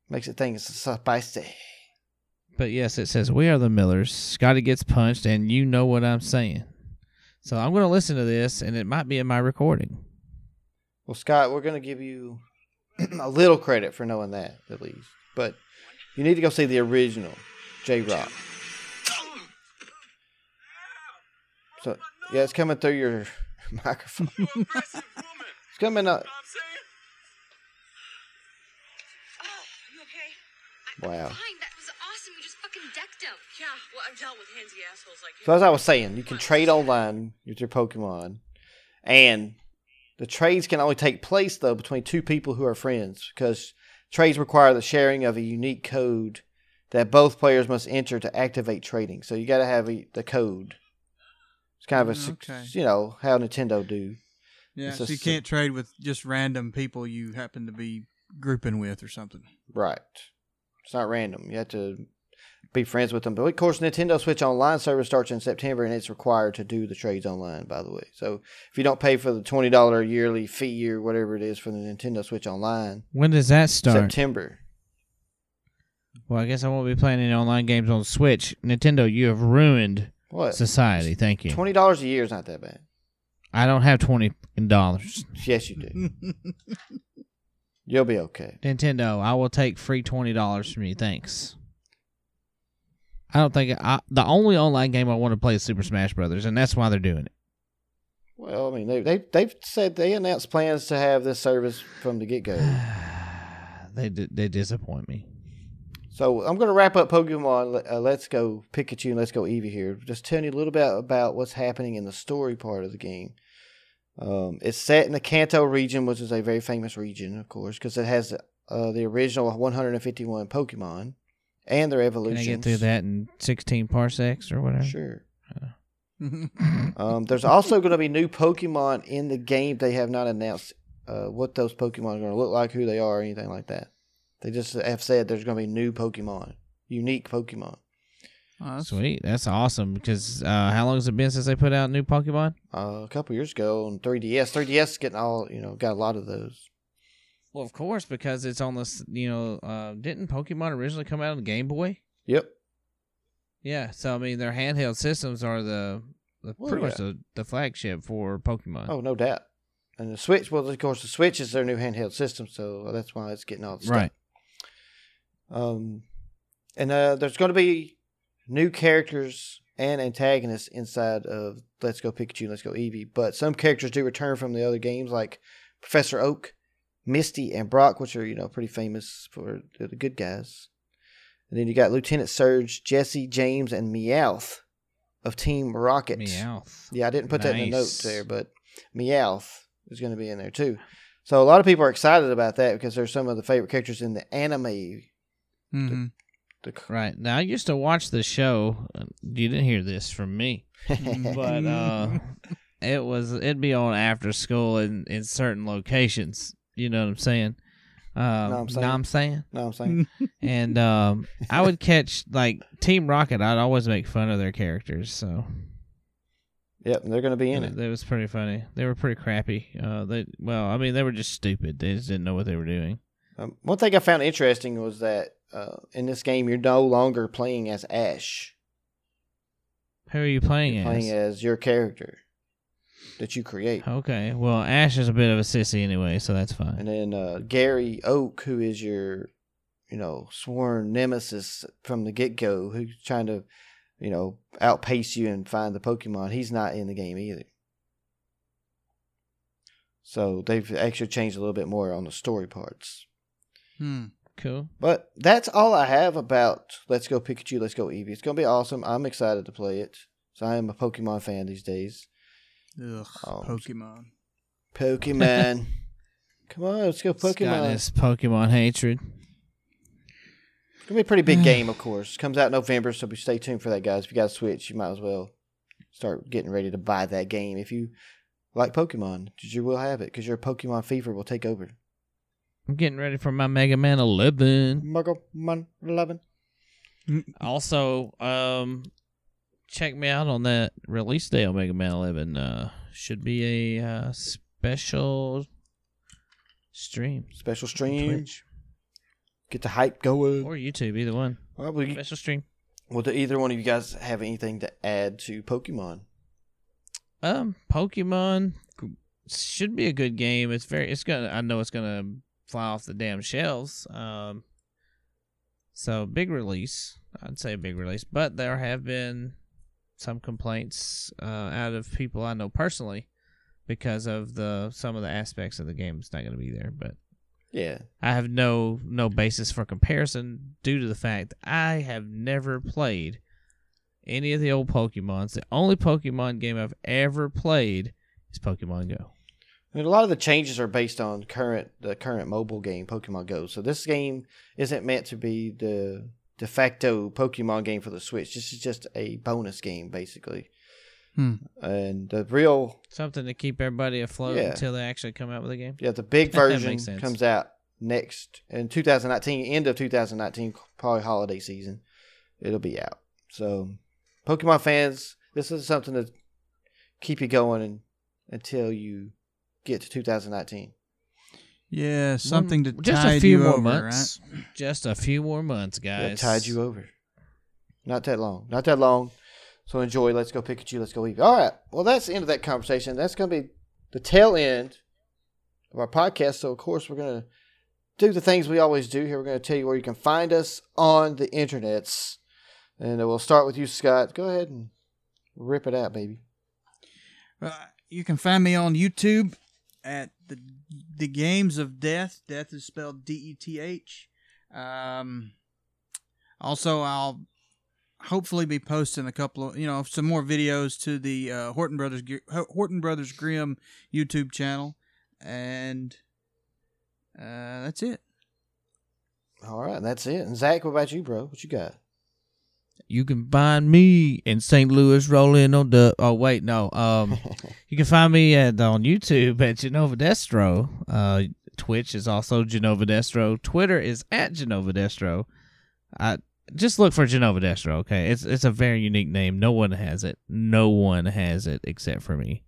Speaker 1: Makes it think it's spicy.
Speaker 3: But yes, it says we are the Millers. Scotty gets punched, and you know what I'm saying. So I'm going to listen to this, and it might be in my recording.
Speaker 1: Well, Scott, we're going to give you a little credit for knowing that, at least. But you need to go see the original J-Roc. So, yeah, it's coming through your microphone. it's coming up.
Speaker 6: Oh, you okay?
Speaker 1: Wow.
Speaker 6: That was awesome. You just fucking decked him.
Speaker 7: Yeah, well, I've dealt with handsy assholes like you.
Speaker 1: So, as I was saying, you can trade online with your Pokemon, and the trades can only take place, though, between two people who are friends, because trades require the sharing of a unique code that both players must enter to activate trading. So, you got to have a, the code. It's kind of a,
Speaker 2: Mm, okay.
Speaker 1: you know, how Nintendo do.
Speaker 2: Yeah,
Speaker 1: It's
Speaker 2: so you
Speaker 1: s-
Speaker 2: can't trade with just random people you happen to be grouping with or something.
Speaker 1: Right. It's not random. You have to be friends with them. But of course, Nintendo Switch Online service starts in September, and it's required to do the trades online. By the way, so if you don't pay for the twenty dollar yearly fee or whatever it is for the Nintendo Switch Online,
Speaker 3: When does that start?
Speaker 1: September.
Speaker 3: Well, I guess I won't be playing any online games on Switch. Nintendo, you have ruined
Speaker 1: What?
Speaker 3: society. Thank you.
Speaker 1: Twenty dollars a year is not that bad.
Speaker 3: I don't have twenty dollars.
Speaker 1: Yes, you do. You'll be okay.
Speaker 3: Nintendo, I will take free twenty dollars from you. Thanks. I don't think I, the only online game I want to play is Super Smash Brothers, and that's why they're doing it.
Speaker 1: Well, I mean, they they they've said they announced plans to have this service from the get go.
Speaker 3: they they disappoint me.
Speaker 1: So I'm going to wrap up Pokemon. Uh, let's go Pikachu and Let's go Eevee here. Just telling you a little bit about what's happening in the story part of the game. Um, it's set in the Kanto region, which is a very famous region, of course, because it has uh, the original 151 Pokemon and their
Speaker 3: Can
Speaker 1: evolutions.
Speaker 3: I get through that in sixteen parsecs or whatever?
Speaker 1: Sure. Um, there's also going to be new Pokemon in the game. They have not announced uh, what those Pokemon are going to look like, who they are, or anything like that. They just have said there's going to be new Pokemon, unique Pokemon.
Speaker 2: Oh, that's-
Speaker 3: Sweet, that's awesome. Because uh, how long has it been since they put out new Pokemon?
Speaker 1: Uh, a couple years ago on 3DS. 3DS is getting all you know, got a lot of those.
Speaker 3: Well, of course, because it's on this. You know, uh, didn't Pokemon originally come out on the Game Boy?
Speaker 1: Yep.
Speaker 3: Yeah, so I mean, their handheld systems are the, the
Speaker 1: Well,
Speaker 3: pretty much the, the flagship for Pokemon.
Speaker 1: Oh, no doubt. And the Switch, well, of course, the Switch is their new handheld system, so that's why it's getting all the stuff. Um, and uh, there's going to be new characters and antagonists inside of Let's Go Pikachu and Let's Go Eevee, but some characters do return from the other games, like Professor Oak, Misty, and Brock, which are you know pretty famous for the, good guys. And then you got Lieutenant Surge, Jessie, James, and Meowth of Team Rocket.
Speaker 3: Meowth.
Speaker 1: Yeah, I didn't put that in the notes there, but Meowth is going to be in there too. So a lot of people are excited about that because they're some of the favorite characters in the anime.
Speaker 2: Mhm.
Speaker 1: The,
Speaker 3: Right now, I used to watch the show. You didn't hear this from me, but uh, it was it'd be on after school in in certain locations. You know what I'm saying? Um,
Speaker 1: what I'm saying?
Speaker 3: What I'm saying?
Speaker 1: no, I'm saying
Speaker 3: And um, I would catch like Team Rocket. I'd always make fun of their characters. So
Speaker 1: yep, they're going to be in it.
Speaker 3: That was pretty funny. They were pretty crappy. Uh, they well, I mean, they were just stupid. They just didn't know what they were doing.
Speaker 1: Um, one thing I found interesting was that uh, in this game you're no longer playing as Ash.
Speaker 3: Who are you playing
Speaker 1: You're
Speaker 3: as?
Speaker 1: playing as your character that you create.
Speaker 3: Okay, well, Ash is a bit of a sissy anyway, so that's fine.
Speaker 1: And then uh, Gary Oak, who is your, you know, sworn nemesis from the get go, who's trying to, you know, outpace you and find the Pokemon, he's not in the game either. So they've actually changed a little bit more on the story parts.
Speaker 2: Hmm.
Speaker 3: Cool.
Speaker 1: But that's all I have about Let's Go Pikachu, Let's Go Eevee. It's going to be awesome. I'm excited to play it. So I am a Pokemon fan these days.
Speaker 2: Ugh,
Speaker 1: Oh.
Speaker 2: Pokemon.
Speaker 1: Pokemon. Come on, let's go
Speaker 3: Got
Speaker 1: Pokemon.
Speaker 3: this Pokemon hatred.
Speaker 1: It's gonna be a pretty big game, of course. Comes out in November, so be stay tuned for that, guys. If you got a Switch, you might as well start getting ready to buy that game. If you like Pokemon, you will have it, because your Pokemon fever will take over.
Speaker 3: I'm getting ready for my Mega Man 11.
Speaker 1: Pokemon Eleven.
Speaker 3: Also, um, check me out on that release day on Mega Man 11. Uh, should be a uh, special stream.
Speaker 1: Special
Speaker 3: on
Speaker 1: stream. Get the hype going.
Speaker 3: or YouTube, either one.
Speaker 1: Well, we-
Speaker 3: Special stream.
Speaker 1: well, do either one of you guys have anything to add to Pokemon?
Speaker 3: Um, Pokemon should be a good game. It's very. It's gonna. I know it's gonna fly off the damn shelves. Um. So big release. I'd say a big release, but there have been some complaints uh, out of people I know personally because of the some of the aspects of the game. It's not going to be there, but
Speaker 1: Yeah,
Speaker 3: I have no no basis for comparison due to the fact I have never played any of the old Pokemons. The only Pokemon game I've ever played is Pokemon Go.
Speaker 1: I mean, a lot of the changes are based on current the current mobile game Pokemon Go. So this game isn't meant to be the de facto Pokemon game for the Switch. This is just a bonus game, basically.
Speaker 2: Hmm.
Speaker 1: And the real,
Speaker 3: Something to keep everybody afloat
Speaker 1: Yeah.
Speaker 3: until they actually come out with a game.
Speaker 1: yeah, the big version comes out next in 2019, end of 2019, probably holiday season. It'll be out. So, Pokemon fans, this is something to keep you going and, until you get to 2019.
Speaker 2: Yeah, something to
Speaker 3: just
Speaker 2: tide
Speaker 3: a few
Speaker 2: you
Speaker 3: more
Speaker 2: over,
Speaker 3: months. Just a few more months,
Speaker 1: That
Speaker 3: guys.
Speaker 1: tied you over. Not that long. Not that long. So enjoy. Let's go Pikachu. Let's go Eevee. All right. Well, that's the end of that conversation. That's going to be the tail end of our podcast. So, of course, we're going to do the things we always do here. We're going to tell you where you can find us on the internets. And we'll start with you, Scott. Go ahead and rip it out, baby.
Speaker 2: Uh, you can find me on YouTube at the the Games of Death. Death is spelled D E T H. Um, also, I'll hopefully be posting a couple of you know some more videos to the uh, Horton Brothers Horton Brothers Grimm YouTube channel, and uh, that's it.
Speaker 1: All right, that's it. And Zach, what about you, bro? What you got?
Speaker 3: You can find me in St. Louis rolling on the. Oh wait, no. Um, you can find me at on YouTube at Genova Destro. Uh, Twitch is also Genova Destro. Twitter is at Genova Destro. I just look for Genova Destro. Okay, it's it's a very unique name. No one has it. No one has it except for me.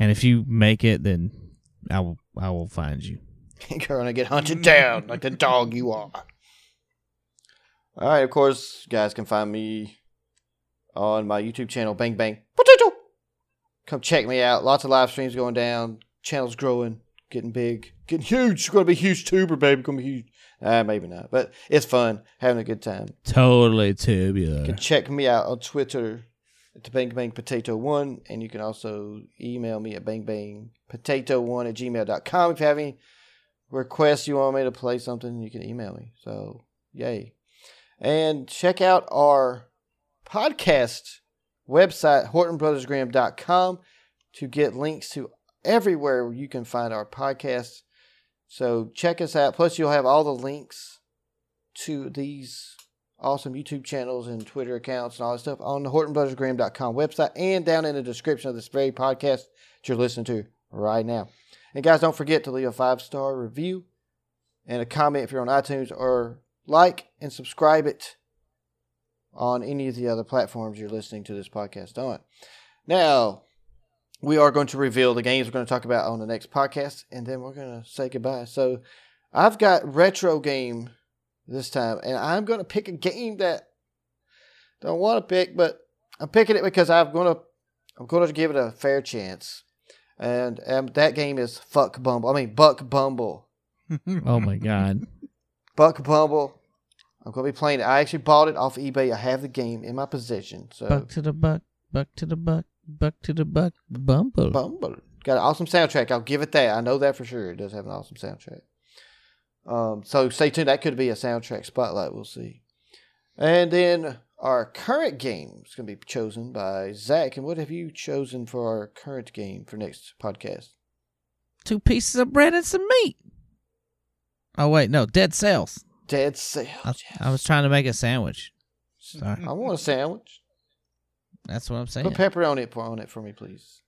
Speaker 3: And if you make it, then I will I will find you.
Speaker 1: You're gonna get hunted down like the dog you are. All right, of course, you guys can find me on my YouTube channel, Bang Bang Potato. Come check me out. Lots of live streams going down. Channel's growing, getting big, getting huge. It's gonna be a huge tuber, baby. Gonna be huge. Uh, maybe not, but it's fun, having a good time.
Speaker 3: Totally tubular.
Speaker 1: You can check me out on Twitter at the Bang Bang Potato One, and you can also email me at bangbangpotato1 at gmail.com if you have any requests you want me to play something, you can email me. So, yay. And check out our podcast website, HortonBrothersGraham.com, to get links to everywhere you can find our podcast. So, check us out. Plus, you'll have all the links to these awesome YouTube channels and Twitter accounts and all that stuff on the HortonBrothersGraham.com website and down in the description of this very podcast that you're listening to right now. And guys, don't forget to leave a five star review and a comment if you're on iTunes or like and subscribe it on any of the other platforms you're listening to this podcast on. Now, we are going to reveal the games we're going to talk about on the next podcast, and then we're going to say goodbye. So, I've got retro game this time, and I'm going to pick a game that I don't want to pick, but I'm picking it because I'm going to I'm going to give it a fair chance. And um, that game is Fuck Bumble. I mean Buck Bumble.
Speaker 3: Oh my god.
Speaker 1: Buck Bumble. I'm going to be playing it. I actually bought it off eBay. I have the game in my possession. So
Speaker 3: Buck to the buck, buck to the buck, buck to the buck, bumble.
Speaker 1: Bumble. Got an awesome soundtrack. I'll give it that. I know that for sure. It does have an awesome soundtrack. Um, so stay tuned. That could be a soundtrack spotlight. We'll see. And then our current game is going to be chosen by Zach. And what have you chosen for our current game for next podcast?
Speaker 3: Two pieces of bread and some meat. Oh wait, no, dead cells.
Speaker 1: Dead Cells.
Speaker 3: I, I was trying to make a sandwich. Sorry,
Speaker 1: I want a sandwich.
Speaker 3: that's what I'm saying.
Speaker 1: Put pepperoni on it, for me, please.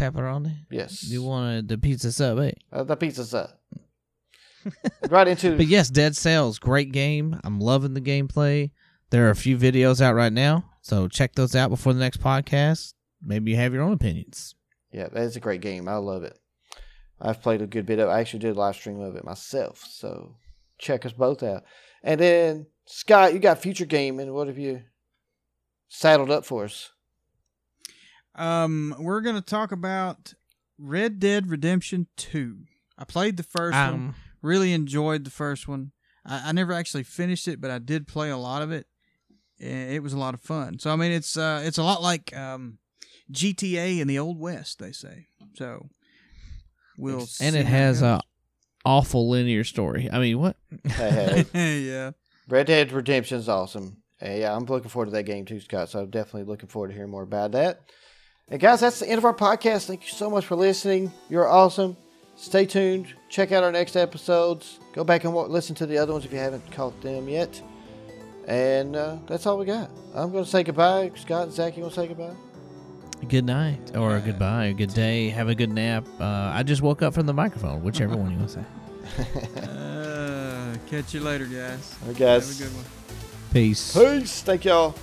Speaker 3: Pepperoni.
Speaker 1: Yes.
Speaker 3: You wanted the pizza sub, eh?
Speaker 1: Uh, the pizza sub. right into
Speaker 3: But yes, Dead Cells, great game. I'm loving the gameplay. There are a few videos out right now, so check those out before the next podcast. Maybe you have your own opinions.
Speaker 1: Yeah, that's a great game. I love it. I've played a good bit of. I actually did a live stream of it myself. So check us both out. And then Scott, you got future gaming. what have you saddled up for us?
Speaker 2: Um, we're gonna talk about Red Dead Redemption Two. I played the first one.
Speaker 3: Um,
Speaker 2: Really enjoyed the first one. I, I never actually finished it, but I did play a lot of it. and It was a lot of fun. So I mean, it's uh, it's a lot like um, GTA in the old west, they say. So we'll
Speaker 3: and
Speaker 2: see
Speaker 3: it has
Speaker 2: goes.
Speaker 3: a awful linear story. I mean, what?
Speaker 1: Hey, hey.
Speaker 2: yeah.
Speaker 1: Red Dead Redemption is awesome. Hey, yeah, I'm looking forward to that game too, Scott. So I'm definitely looking forward to hearing more about that. And guys, that's the end of our podcast. Thank you so much for listening. You're awesome. Stay tuned. Check out our next episodes. Go back and wa- listen to the other ones if you haven't caught them yet. And uh, that's all we got. I'm going to say goodbye. Scott, and Zach, you want to say goodbye?
Speaker 3: Good night or goodbye or good day. Have a good nap. Uh, I just woke up from the microphone, whichever one you want to say.
Speaker 2: Uh, catch you later, guys.
Speaker 1: All right, guys.
Speaker 2: Have a good one.
Speaker 3: Peace.
Speaker 1: Peace. Thank y'all.